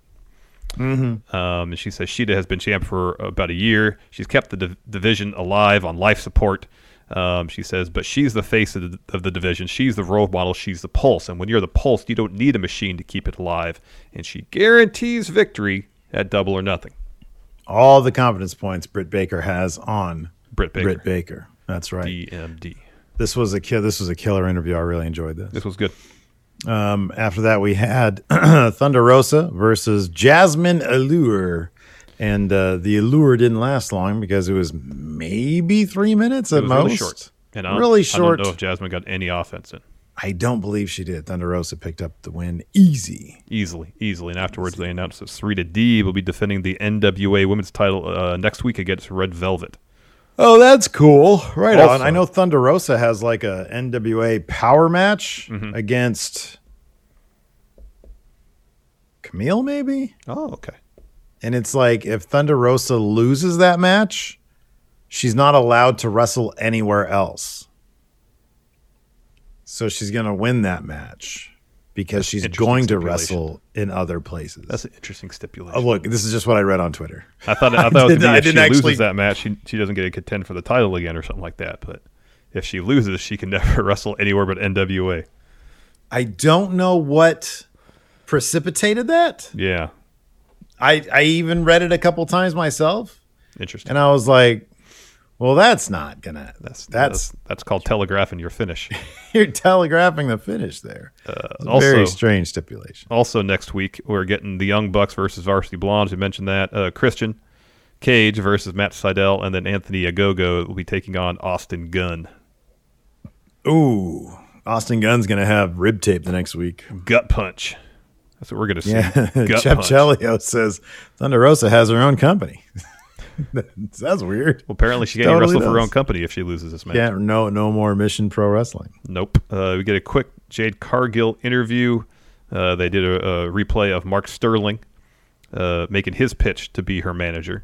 Speaker 2: Mm-hmm.
Speaker 3: Um, and she says Shida has been champ for about a year. She's kept the div- division alive on life support. Um, she says, but she's the face of the, of the division. She's the role model. She's the pulse. And when you're the pulse, you don't need a machine to keep it alive. And she guarantees victory at double or nothing.
Speaker 2: All the confidence points Britt Baker has on
Speaker 3: Britt Baker.
Speaker 2: Britt Baker. That's right.
Speaker 3: DMD.
Speaker 2: This was a kill. This was a killer interview. I really enjoyed this.
Speaker 3: This was good.
Speaker 2: Um, after that, we had Thunder Rosa versus Jazmin Allure, and uh, the Allure didn't last long because it was maybe three minutes at most.
Speaker 3: really short. And I don't-
Speaker 2: really
Speaker 3: I
Speaker 2: short.
Speaker 3: don't know if Jazmin got any offense in.
Speaker 2: I don't believe she did. Thunder Rosa picked up the win easy.
Speaker 3: Easily, easily. And afterwards, they announced that Serena Deeb will be defending the NWA Women's title uh, next week against Red Velvet.
Speaker 2: Oh, that's cool. Right on. I know Thunder Rosa has like a NWA power match
Speaker 3: Mm-hmm.
Speaker 2: against Kamille, maybe.
Speaker 3: Oh, okay.
Speaker 2: And it's like if Thunder Rosa loses that match, she's not allowed to wrestle anywhere else. So she's going to win that match because she's going to wrestle in other places.
Speaker 3: That's an interesting stipulation.
Speaker 2: oh, look, this is just what I read on Twitter.
Speaker 3: I thought I thought it was
Speaker 2: did-
Speaker 3: be
Speaker 2: I
Speaker 3: if she
Speaker 2: didn't
Speaker 3: loses that match, she, she doesn't get to contend for the title again or something like that. But if she loses, she can never wrestle anywhere but NWA.
Speaker 2: I don't know what precipitated that.
Speaker 3: Yeah,
Speaker 2: I I even read it a couple times myself,
Speaker 3: interesting.
Speaker 2: and I was like, "Well, that's not gonna.
Speaker 3: That's
Speaker 2: That's
Speaker 3: that's that's called telegraphing your finish.
Speaker 2: you're telegraphing the finish there.
Speaker 3: Uh, also,
Speaker 2: very strange stipulation.
Speaker 3: also next week we're getting the Young Bucks versus Varsity Blondes. We mentioned that uh, Christian Cage versus Matt Sydal, and then Anthony Ogogo will be taking on Austin Gunn.
Speaker 2: Ooh, Austin Gunn's going to have rib tape the next week.
Speaker 3: Gut punch. That's what we're going to see.
Speaker 2: Yeah. Chelio says Thunder Rosa has her own company. That's weird.
Speaker 3: Well, apparently she can't
Speaker 2: Totally
Speaker 3: wrestle for her own company if she loses this match.
Speaker 2: Yeah, no, no more Mission Pro Wrestling.
Speaker 3: Nope. Uh, we get a quick Jade Cargill interview. Uh, they did a, a replay of Mark Sterling uh, making his pitch to be her manager.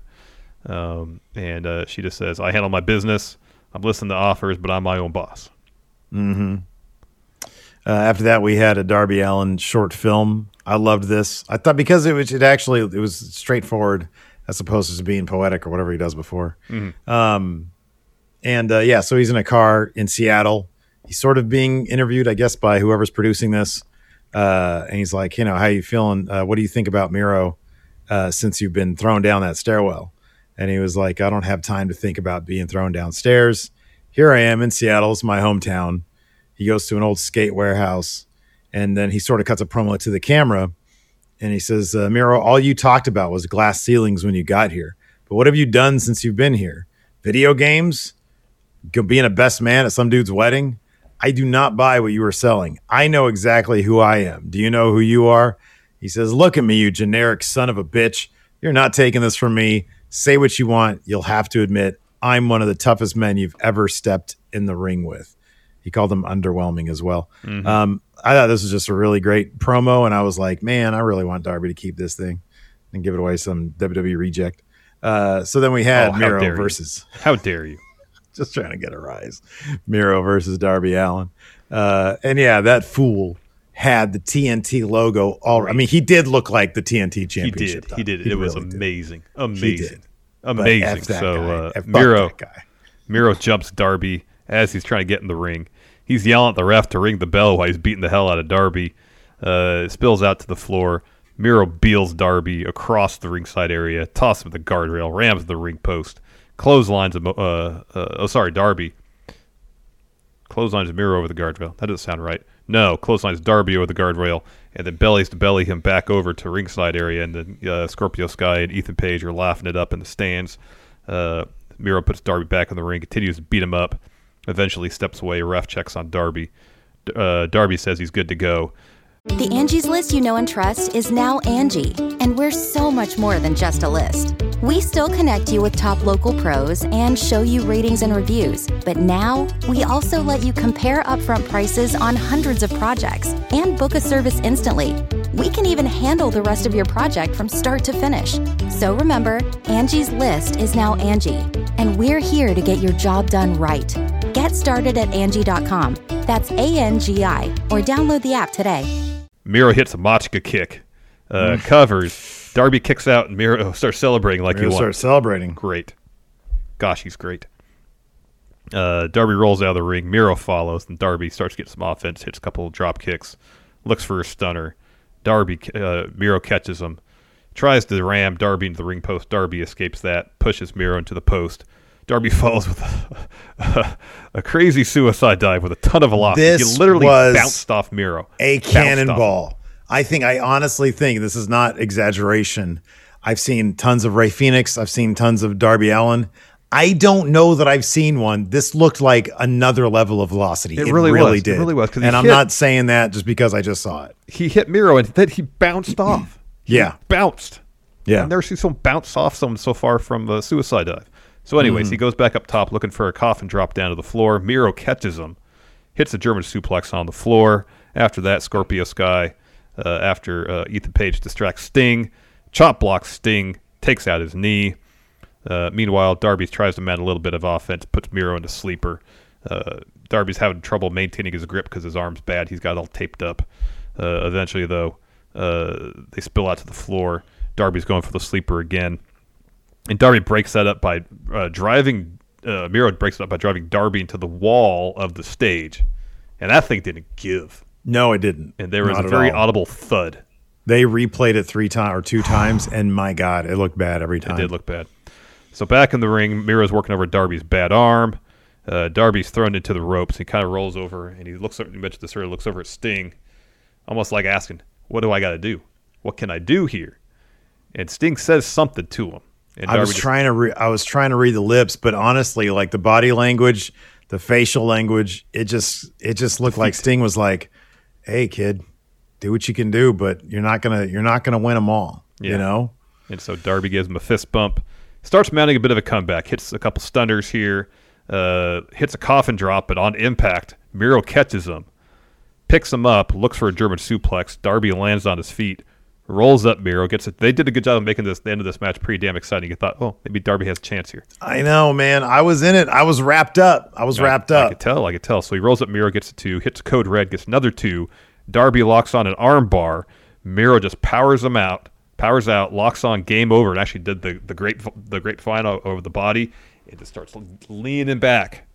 Speaker 3: Um, and uh, she just says, I handle my business. I'm listening to offers, but I'm my own boss.
Speaker 2: hmm Uh, after that, we had a Darby Allin short film. I loved this. I thought because it was it actually it was straightforward as opposed to being poetic or whatever he does before.
Speaker 3: Mhm.
Speaker 2: Um, and uh, yeah, so he's in a car in Seattle. He's sort of being interviewed, I guess, by whoever's producing this. Uh, and he's like, you know, how you feeling? Uh, what do you think about Miro uh, since you've been thrown down that stairwell? And he was like, I don't have time to think about being thrown downstairs. Here I am in Seattle. It's my hometown. He goes to an old skate warehouse and then he sort of cuts a promo to the camera and he says, uh, Miro, all you talked about was glass ceilings when you got here. But what have you done since you've been here? Video games? Being a best man at some dude's wedding? I do not buy what you are selling. I know exactly who I am. Do you know who you are? He says, Look at me, you generic son of a bitch. You're not taking this from me. Say what you want. You'll have to admit, I'm one of the toughest men you've ever stepped in the ring with. He called them underwhelming as well.
Speaker 3: Mhm.
Speaker 2: Um, I thought this was just a really great promo, and I was like, man, I really want Darby to keep this thing and give it away some WWE reject. Uh, so then we had
Speaker 3: Oh,
Speaker 2: Miro
Speaker 3: dare you.
Speaker 2: versus
Speaker 3: How dare you?
Speaker 2: just trying to get a rise. Miro versus Darby Allin. Uh, and yeah, that fool had the TNT logo all I mean, he did look like the TNT championship.
Speaker 3: He did. He
Speaker 2: though.
Speaker 3: did. It was
Speaker 2: really did.
Speaker 3: amazing.
Speaker 2: He
Speaker 3: Amazing.
Speaker 2: did.
Speaker 3: Amazing. So uh, Miro,
Speaker 2: guy.
Speaker 3: Miro jumps Darby as he's trying to get in the ring. He's yelling at the ref to ring the bell while he's beating the hell out of Darby. Uh, spills out to the floor. Miro beals Darby across the ringside area, tosses him the guardrail, rams the ring post, clotheslines him. Uh, uh, oh, sorry, Darby. Clotheslines Miro over the guardrail. That doesn't sound right. No, clotheslines Darby over the guardrail, and then bellies to belly him back over to ringside area, and then uh, Scorpio Sky and Ethan Page are laughing it up in the stands. Uh, Miro puts Darby back in the ring, continues to beat him up. Eventually steps away. Ref checks on Darby. Uh, Darby says he's good to go.
Speaker 6: The Angie's list you know and trust is now Angi, and we're so much more than just a list. We still connect you with top local pros and show you ratings and reviews, but now we also let you compare upfront prices on hundreds of projects and book a service instantly. We can even handle the rest of your project from start to finish. So remember, Angie's list is now Angi, and we're here to get your job done right. Get started at Angi.com. That's A N G I, or download the app today.
Speaker 3: Miro hits a Machka kick, uh, covers. Darby kicks out, and Miro starts celebrating like
Speaker 2: Miro
Speaker 3: he won.
Speaker 2: starts celebrating.
Speaker 3: Great. Gosh, he's great. Uh, Darby rolls out of the ring. Miro follows, and Darby starts getting some offense, hits a couple of drop kicks, looks for a stunner. Darby, uh, Miro catches him, tries to ram Darby into the ring post. Darby escapes that, pushes Miro into the post. Darby falls with a, a crazy suicide dive with a ton of velocity.
Speaker 2: This
Speaker 3: he literally
Speaker 2: was
Speaker 3: bounced off Miro.
Speaker 2: a
Speaker 3: Bounced off
Speaker 2: cannonball. I think I honestly think this is not exaggeration. I've seen tons of Rey Fenix. I've seen tons of Darby Allin. I don't know that I've seen one. This looked like another level of velocity.
Speaker 3: It really was. It
Speaker 2: did.
Speaker 3: really was,
Speaker 2: And I'm
Speaker 3: hit-
Speaker 2: not saying that just because I just saw it.
Speaker 3: He hit Miro, and then he bounced off. He
Speaker 2: Yeah.
Speaker 3: bounced.
Speaker 2: Yeah.
Speaker 3: I've never seen someone bounce off someone so far from a suicide dive. So, anyways,
Speaker 2: Mhm.
Speaker 3: he goes back up top looking for a coffin drop down to the floor. Miro catches him, hits a German suplex on the floor. After that, Scorpio Sky, uh, after uh, Ethan Page distracts Sting, chop blocks Sting, takes out his knee. Uh, meanwhile, Darby tries to mount a little bit of offense, puts Miro into sleeper. Uh, Darby's having trouble maintaining his grip because his arm's bad. He's got all taped up. Uh, eventually, though, uh, they spill out to the floor. Darby's going for the sleeper again. And Darby breaks that up by uh, driving. Uh, Miro breaks it up by driving Darby into the wall of the stage, and that thing didn't give.
Speaker 2: No, it didn't.
Speaker 3: And there was
Speaker 2: Not
Speaker 3: a very
Speaker 2: all.
Speaker 3: audible thud.
Speaker 2: They replayed it three times or two times, and my God, it looked bad every time.
Speaker 3: It did look bad. So back in the ring, Miro's working over Darby's bad arm. Uh, Darby's thrown into the ropes. He kind of rolls over and he looks. Over, you mentioned this earlier. Looks over at Sting, almost like asking, "What do I got to do? What can I do here?" And Sting says something to him. And
Speaker 2: I was
Speaker 3: just-
Speaker 2: trying to re- I was trying to read the lips, but honestly, like the body language, the facial language, it just it just looked like Sting was like, "Hey, kid, do what you can do, but you're not gonna you're not gonna win them all."
Speaker 3: Yeah.
Speaker 2: You know,
Speaker 3: And so Darby gives him a fist bump, starts mounting a bit of a comeback, hits a couple stunners here, uh, hits a coffin drop, but on impact, Miro catches him, picks him up, looks for a German suplex. Darby lands on his feet, rolls up Miro, gets it. They did a good job of making this the end of this match pretty damn exciting. You thought, oh, maybe Darby has a chance here.
Speaker 2: I know, man. I was in it. I was wrapped up. I was wrapped
Speaker 3: up. I could tell. I could tell. So he rolls up Miro, gets a two, hits code red, gets another two. Darby locks on an arm bar. Miro just powers him out, powers out, locks on game over, and actually did the the great the great final over the body. It just starts leaning back,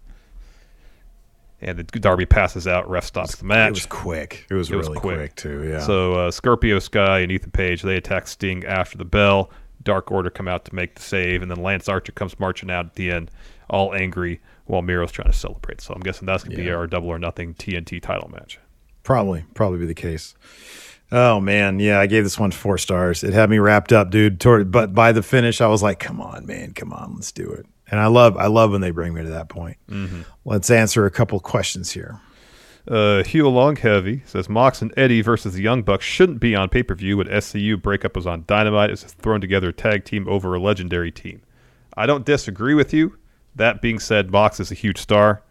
Speaker 3: and the Darby passes out. Ref stops the match.
Speaker 2: It was quick. It was really quick. too. Yeah.
Speaker 3: So uh, Scorpio Sky and Ethan Page they attack Sting after the bell. Dark Order come out to make the save, and then Lance Archer comes marching out at the end, all angry, while Miro's trying to celebrate. So I'm guessing that's gonna be our double or nothing TNT title match.
Speaker 2: Probably, probably be the case. Oh man, yeah, I gave this one four stars. It had me wrapped up, dude. Toward, but by the finish, I was like, "Come on, man, come on, let's do it." And I love, I love when they bring me to that point.
Speaker 3: Mhm.
Speaker 2: Let's answer a couple questions here.
Speaker 3: Uh, Hugh Long Heavy says Mox and Eddie versus the Young Bucks shouldn't be on pay per view. When SCU breakup was on Dynamite, it's thrown together a tag team over a legendary team. I don't disagree with you. That being said, Mox is a huge star.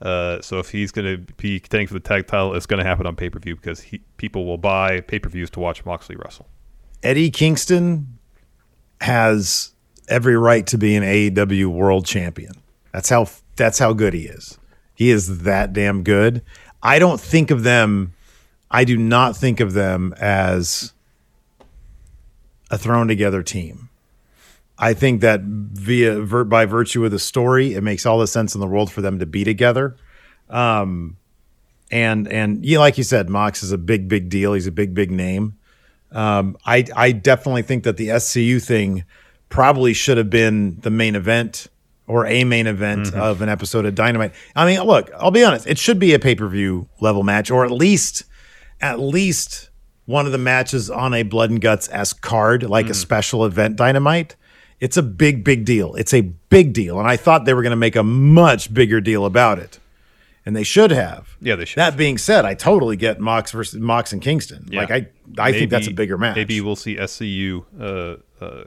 Speaker 3: Uh, so if he's going to be contending for the tag title, it's going to happen on pay per view because he, people will buy pay per views to watch Moxley wrestle.
Speaker 2: Eddie Kingston has every right to be an AEW World Champion. That's how that's how good he is. He is that damn good. I don't think of them. I do not think of them as a thrown together team. I think that via by virtue of the story, it makes all the sense in the world for them to be together. Um, and and yeah, like you said, Mox is a big big deal. He's a big big name. Um, I I definitely think that the SCU thing probably should have been the main event or a main event
Speaker 3: Mm-hmm.
Speaker 2: of an episode of Dynamite. I mean, look, I'll be honest, it should be a pay per view level match, or at least at least one of the matches on a Blood and Guts as card, like a
Speaker 3: Mm.
Speaker 2: special event Dynamite. It's a big big deal. It's a big deal, and I thought they were going to make a much bigger deal about it. And they should have.
Speaker 3: Yeah, they should.
Speaker 2: That being said, I totally get Mox versus Mox and Kingston.
Speaker 3: Yeah.
Speaker 2: Like I, I think that's a bigger match.
Speaker 3: Maybe we'll see SCU uh, uh,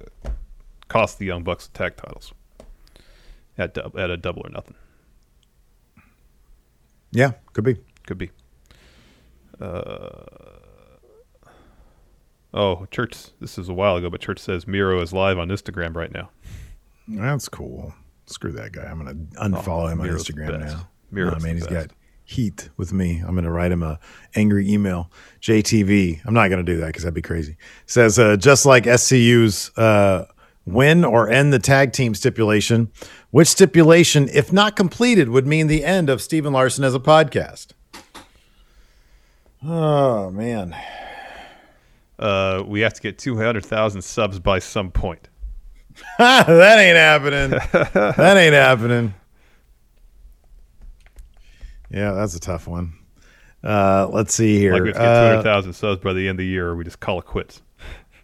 Speaker 3: cost the Young Bucks the tag titles at, dub- at a double or nothing.
Speaker 2: Yeah, could be.
Speaker 3: Could be. Uh, oh, Church. This is a while ago, but Church says Miro is live on Instagram right now.
Speaker 2: That's cool. Screw that guy. I'm gonna unfollow him on
Speaker 3: Oh, Miro's the
Speaker 2: Instagram now.
Speaker 3: Miro's
Speaker 2: Nah, man, he's
Speaker 3: best.
Speaker 2: got heat with me. I'm gonna write him a angry email. JTV. I'm not gonna do that because that'd be crazy. Says uh, just like SCU's uh, win or end the tag team stipulation. Which stipulation, if not completed, would mean the end of Steve and Larson as a podcast? Oh man.
Speaker 3: Uh, we have to get 200,000 subs by some point.
Speaker 2: that ain't happening. that ain't happening. Yeah, that's a tough one. Uh, let's see here.
Speaker 3: Like we have to get
Speaker 2: Uh,
Speaker 3: 200,000 subs by the end of the year, or we just call it quits.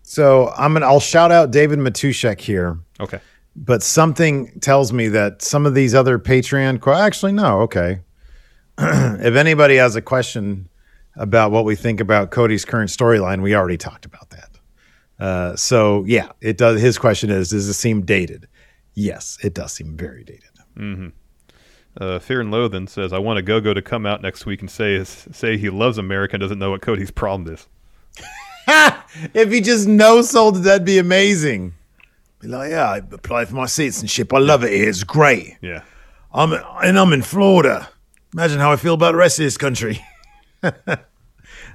Speaker 2: So I'm gonna. I'll shout out David Matushek here.
Speaker 3: Okay.
Speaker 2: But something tells me that some of these other Patreon. Actually, no. Okay. if anybody has a question about what we think about Cody's current storyline, we already talked about that. Uh, so yeah, it does. His question is: Does it seem dated? Yes, it does seem very dated.
Speaker 3: hmm Uh, Fear and Loathing says, "I want Ogogo to come out next week and say say he loves America and doesn't know what Cody's problem is."
Speaker 2: if he just no sold it, that'd be amazing. Be like, yeah, I apply for my citizenship. I love it here. It's great.
Speaker 3: Yeah.
Speaker 2: I'm and I'm in Florida. Imagine how I feel about the rest of this country. uh,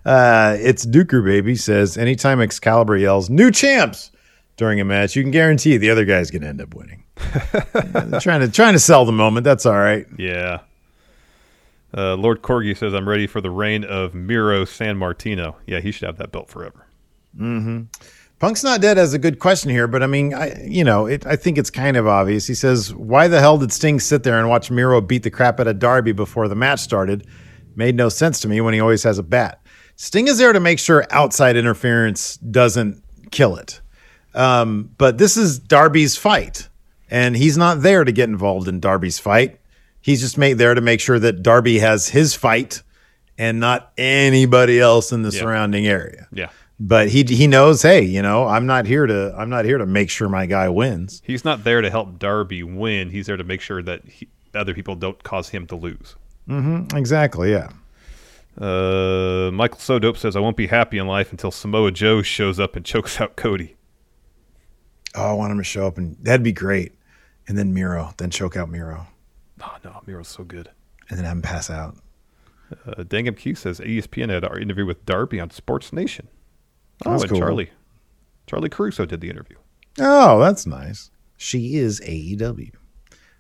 Speaker 2: it's Duker baby says anytime Excalibur yells "new champs" during a match, you can guarantee the other guy's going to end up winning. Yeah, trying to trying to sell the moment. That's all right.
Speaker 3: Yeah. Uh, Lord Corgi says, "I'm ready for the reign of Miro San Martino." Yeah, he should have that belt forever.
Speaker 2: Hmm Punk's not dead has a good question here, but I mean, I you know, it, I think it's kind of obvious. He says, "Why the hell did Sting sit there and watch Miro beat the crap out of Darby before the match started? Made no sense to me when he always has a bat." Sting is there to make sure outside interference doesn't kill it. Um, but this is Darby's fight, and he's not there to get involved in Darby's fight. He's just made there to make sure that Darby has his fight and not anybody else in the
Speaker 3: Yeah.
Speaker 2: surrounding area.
Speaker 3: Yeah.
Speaker 2: But he he knows, hey, you know, I'm not here to I'm not here to make sure my guy wins.
Speaker 3: He's not there to help Darby win. He's there to make sure that he, other people don't cause him to lose.
Speaker 2: Mm-hmm. Exactly. Yeah.
Speaker 3: Uh, Michael So Dope says, I won't be happy in life until Samoa Joe shows up and chokes out Cody.
Speaker 2: Oh, I want him to show up, and that'd be great. And then Miro, then choke out Miro,
Speaker 3: Oh, no, Miro's so good.
Speaker 2: and then have him pass out.
Speaker 3: Uh, Dangam Q says, ESPN had our interview with Darby on Sports Nation. Oh,
Speaker 2: That's
Speaker 3: and
Speaker 2: cool.
Speaker 3: Charlie. Charlie Caruso did the interview.
Speaker 2: Oh, that's nice. She is AEW.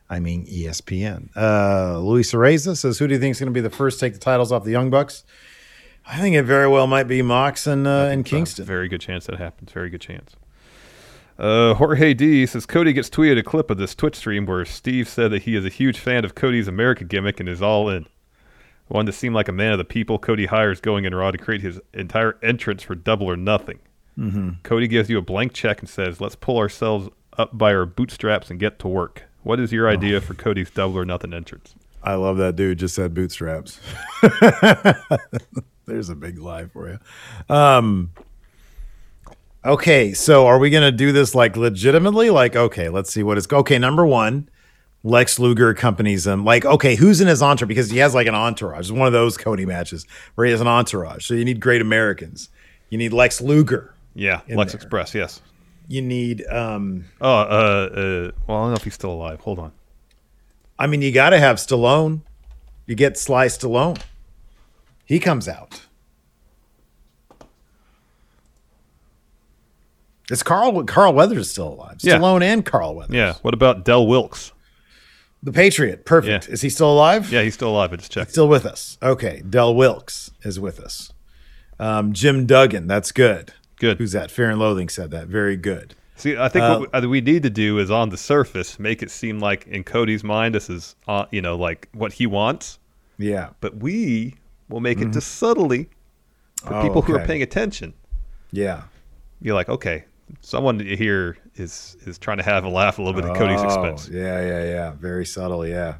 Speaker 2: I mean ESPN. Uh, Luis Areza says, "Who do you think is going to be the first to take the titles off the Young Bucks?" I think it very well might be Mox and uh, and Kingston.
Speaker 3: Very good chance that happens. Very good chance. Uh, Jorge D says Cody gets tweeted a clip of this Twitch stream where Steve said that he is a huge fan of Cody's America gimmick and is all in. Wanted to seem like a man of the people. Cody hires going in Raw to create his entire entrance for Double or Nothing.
Speaker 2: Mhm.
Speaker 3: Cody gives you a blank check and says, "Let's pull ourselves up by our bootstraps and get to work." What is your idea for Cody's Double or Nothing entrance?
Speaker 2: I love that dude. Just said bootstraps. There's a big lie for you. Um, okay, so are we gonna do this like legitimately? Like, okay, let's see what it's. Okay, number one, Lex Luger accompanies him. Like, okay, who's in his entourage? Because he has like an entourage. It's one of those Cody matches where he has an entourage. So you need great Americans. You need Lex Luger.
Speaker 3: Yeah, Lex
Speaker 2: there.
Speaker 3: Express. Yes.
Speaker 2: You need. um
Speaker 3: Oh, uh, uh, well, I don't know if he's still alive. Hold on.
Speaker 2: I mean, you got to have Stallone. You get Sly Stallone. He comes out. It's Carl. Carl Weathers is still alive.
Speaker 3: Yeah.
Speaker 2: Stallone and Carl Weathers.
Speaker 3: Yeah. What about Del Wilkes?
Speaker 2: The Patriot. Perfect.
Speaker 3: Yeah.
Speaker 2: Is he still alive?
Speaker 3: Yeah, he's still alive. I just checked.
Speaker 2: Still with us. Okay. Del Wilkes is with us. Um, Jim Duggan. That's good.
Speaker 3: Good.
Speaker 2: Who's that? Fear and Loathing said that. Very good.
Speaker 3: See, I think
Speaker 2: Uh,
Speaker 3: what we, uh, need to do is on the surface make it seem like in Cody's mind this is, uh, you know, like what he wants.
Speaker 2: Yeah.
Speaker 3: But we will make it just subtly for
Speaker 2: Oh,
Speaker 3: people who are paying attention.
Speaker 2: Yeah.
Speaker 3: You're like, okay, someone here is is trying to have a laugh a little bit at Cody's
Speaker 2: Oh,
Speaker 3: expense.
Speaker 2: Yeah, yeah, yeah. Very subtle. Yeah.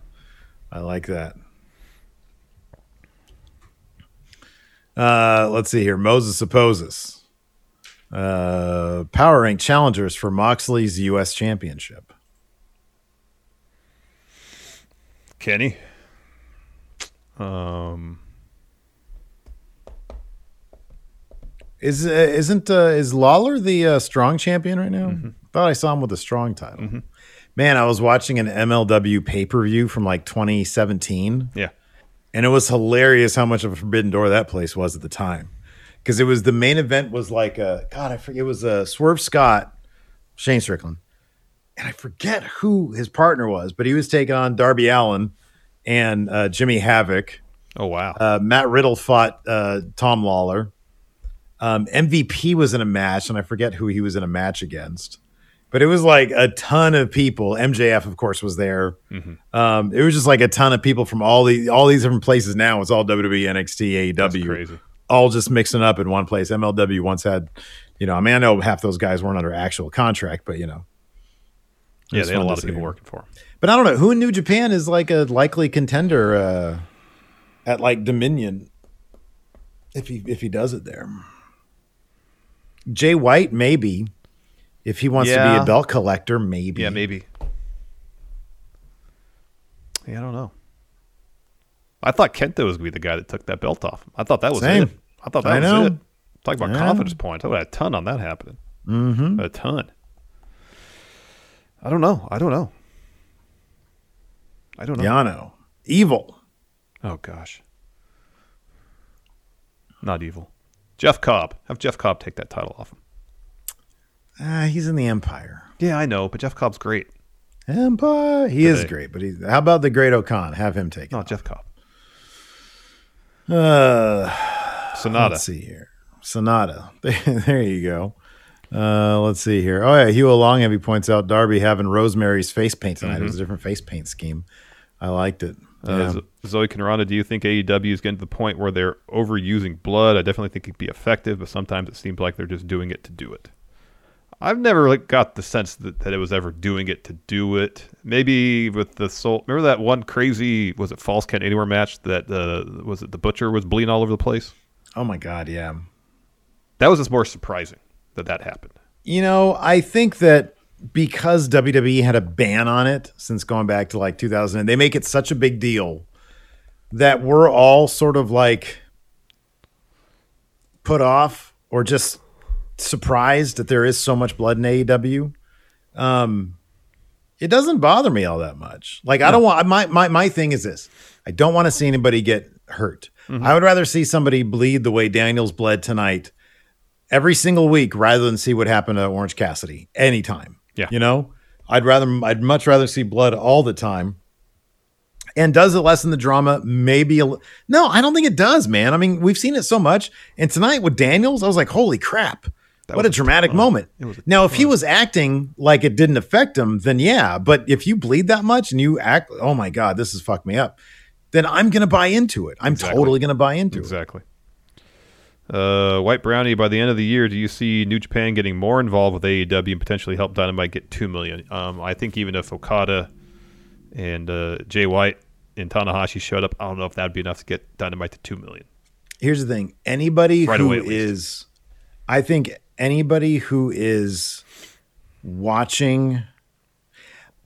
Speaker 2: I like that. Uh, let's see here. Moses opposes. Uh, power rank challengers for Moxley's U.S. Championship.
Speaker 3: Kenny. Um,
Speaker 2: Is uh, isn't uh, is Lawlor the uh, strong champion right now? Thought I saw him with a strong title. Man, I was watching an MLW pay per view from like 2017.
Speaker 3: yeah.
Speaker 2: and it was hilarious how much of a forbidden door that place was at the time because it was the main event was like a god i forget it was a swerve scott shane strickland and i forget who his partner was but he was taking on darby allin and uh, jimmy havoc
Speaker 3: Oh wow.
Speaker 2: uh, matt riddle fought uh, tom lawlor um, mvp was in a match and i forget who he was in a match against but it was like a ton of people mjf of course was there um, it was just like a ton of people from all the all these different places. Now it's all WWE, NXT, AEW, all just mixing up in one place. MLW once had, you know, I mean, I know half those guys weren't under actual contract, but you know,
Speaker 3: Yeah, they had a lot of people working for him.
Speaker 2: But I don't know who in New Japan is like a likely contender uh, at like Dominion if he if he does it there. Jay White maybe if he wants to be a belt collector maybe.
Speaker 3: Yeah, maybe. Yeah, I don't know. I thought KENTA was going to be the guy that took that belt off. I thought that was
Speaker 2: Same.
Speaker 3: it. I thought that
Speaker 2: I
Speaker 3: was
Speaker 2: know.
Speaker 3: it. Talk about
Speaker 2: Yeah.
Speaker 3: confidence points. I would have a ton on that happening.
Speaker 2: Mm-hmm.
Speaker 3: A ton. I don't know. I don't know. I don't know.
Speaker 2: Yano. Evil.
Speaker 3: Oh gosh. Not evil. Jeff Cobb. Have Jeff Cobb take that title off him.
Speaker 2: Ah, he's in the Empire.
Speaker 3: Yeah, I know, but Jeff Cobb's great.
Speaker 2: Empire. He is great, but he, how about the Great O-Khan? Have him take it.
Speaker 3: No, Jeff Cobb.
Speaker 2: Uh,
Speaker 3: Sonata.
Speaker 2: Let's see here. Sonata. there you go. Uh, let's see here. Oh yeah, Hugh Longheavy points out Darby having Rosemary's face paint tonight. It was a different face paint scheme. I liked it.
Speaker 3: Uh,
Speaker 2: Yeah.
Speaker 3: Zoe Conrada, do you think AEW is getting to the point where they're overusing blood? I definitely think it'd be effective, but sometimes it seems like they're just doing it to do it. I've never like, got the sense that, that it was ever doing it to do it. Maybe with the soul. Remember that one crazy was it false count anywhere match that uh, was it the butcher was bleeding all over the place.
Speaker 2: Oh my god, yeah.
Speaker 3: That was just more surprising that that happened.
Speaker 2: You know, I think that because WWE had a ban on it since going back to like 2000, and they make it such a big deal that we're all sort of like put off or just surprised that there is so much blood in AEW. Um, it doesn't bother me all that much. Like I don't want my my my thing is this. I don't want to see anybody get hurt.
Speaker 3: Mm-hmm.
Speaker 2: I would rather see somebody bleed the way Daniels bled tonight every single week rather than see what happened to Orange Cassidy anytime.
Speaker 3: Yeah.
Speaker 2: You know? I'd rather I'd much rather see blood all the time. And does it lessen the drama? Maybe a no, I don't think it does, man. I mean, we've seen it so much. And tonight with Daniels, I was like, holy crap. what a
Speaker 3: was a
Speaker 2: dramatic moment.
Speaker 3: It was a
Speaker 2: Now, if he was acting like it didn't affect him, then yeah. But if you bleed that much and you act, oh my God, this has fucked me up, then I'm going to buy into it. I'm
Speaker 3: Exactly.
Speaker 2: totally going to buy into it.
Speaker 3: Exactly. Uh, White Brownie. By the end of the year, do you see New Japan getting more involved with AEW and potentially help Dynamite get two million? Um, I think even if Okada and uh, Jay White and Tanahashi showed up, I don't know if that'd be enough to get Dynamite to two million.
Speaker 2: Here's the thing anybody
Speaker 3: Right
Speaker 2: who
Speaker 3: away,
Speaker 2: is, I think anybody who is watching,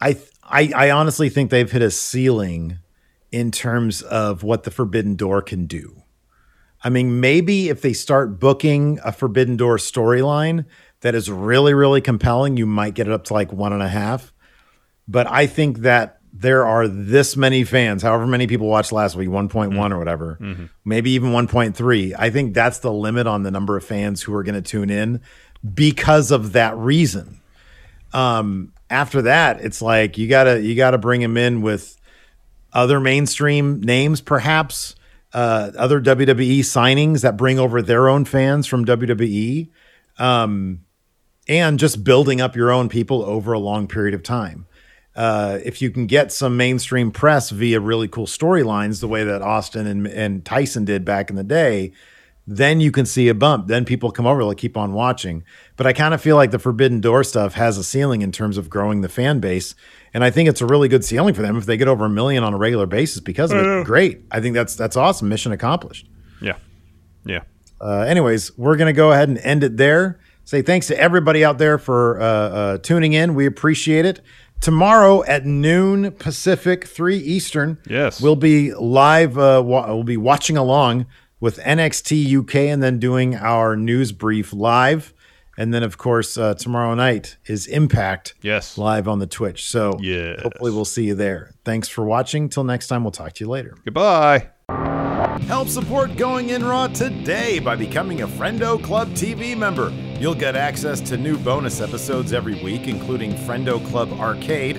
Speaker 2: I, I, I honestly think they've hit a ceiling in terms of what the Forbidden Door can do. I mean, maybe if they start booking a Forbidden Door storyline that is really, really compelling, you might get it up to like one and a half. But I think that there are this many fans, however many people watched last week, 1.1 or whatever, maybe even 1.3. I think that's the limit on the number of fans who are going to tune in because of that reason. Um, after that, it's like you gotta you gotta bring him in with other mainstream names, perhaps uh, other WWE signings that bring over their own fans from WWE, um, and just building up your own people over a long period of time. Uh, if you can get some mainstream press via really cool storylines, the way that Austin and, and Tyson did back in the day, then you can see a bump. Then people come over, they'll keep on watching. But I kind of feel like the Forbidden Door stuff has a ceiling in terms of growing the fan base. And I think it's a really good ceiling for them if they get over a million on a regular basis because of it. Great. I think that's that's awesome. Mission accomplished.
Speaker 3: Yeah, yeah.
Speaker 2: Uh, anyways, we're going to go ahead and end it there. Say thanks to everybody out there for uh, uh, tuning in. We appreciate it. Tomorrow at noon Pacific, 3 Eastern.
Speaker 3: Yes.
Speaker 2: We'll be live. Uh, wa- we'll be watching along with NXT UK and then doing our news brief live. And then, of course, uh, tomorrow night is Impact
Speaker 3: Yes.
Speaker 2: live on the Twitch. So
Speaker 3: Yes.
Speaker 2: hopefully we'll see you there. Thanks for watching. Till next time, we'll talk to you later.
Speaker 3: Goodbye.
Speaker 2: Help support Going In Raw today by becoming a Friendo Club TV member. You'll get access to new bonus episodes every week, including Friendo Club Arcade,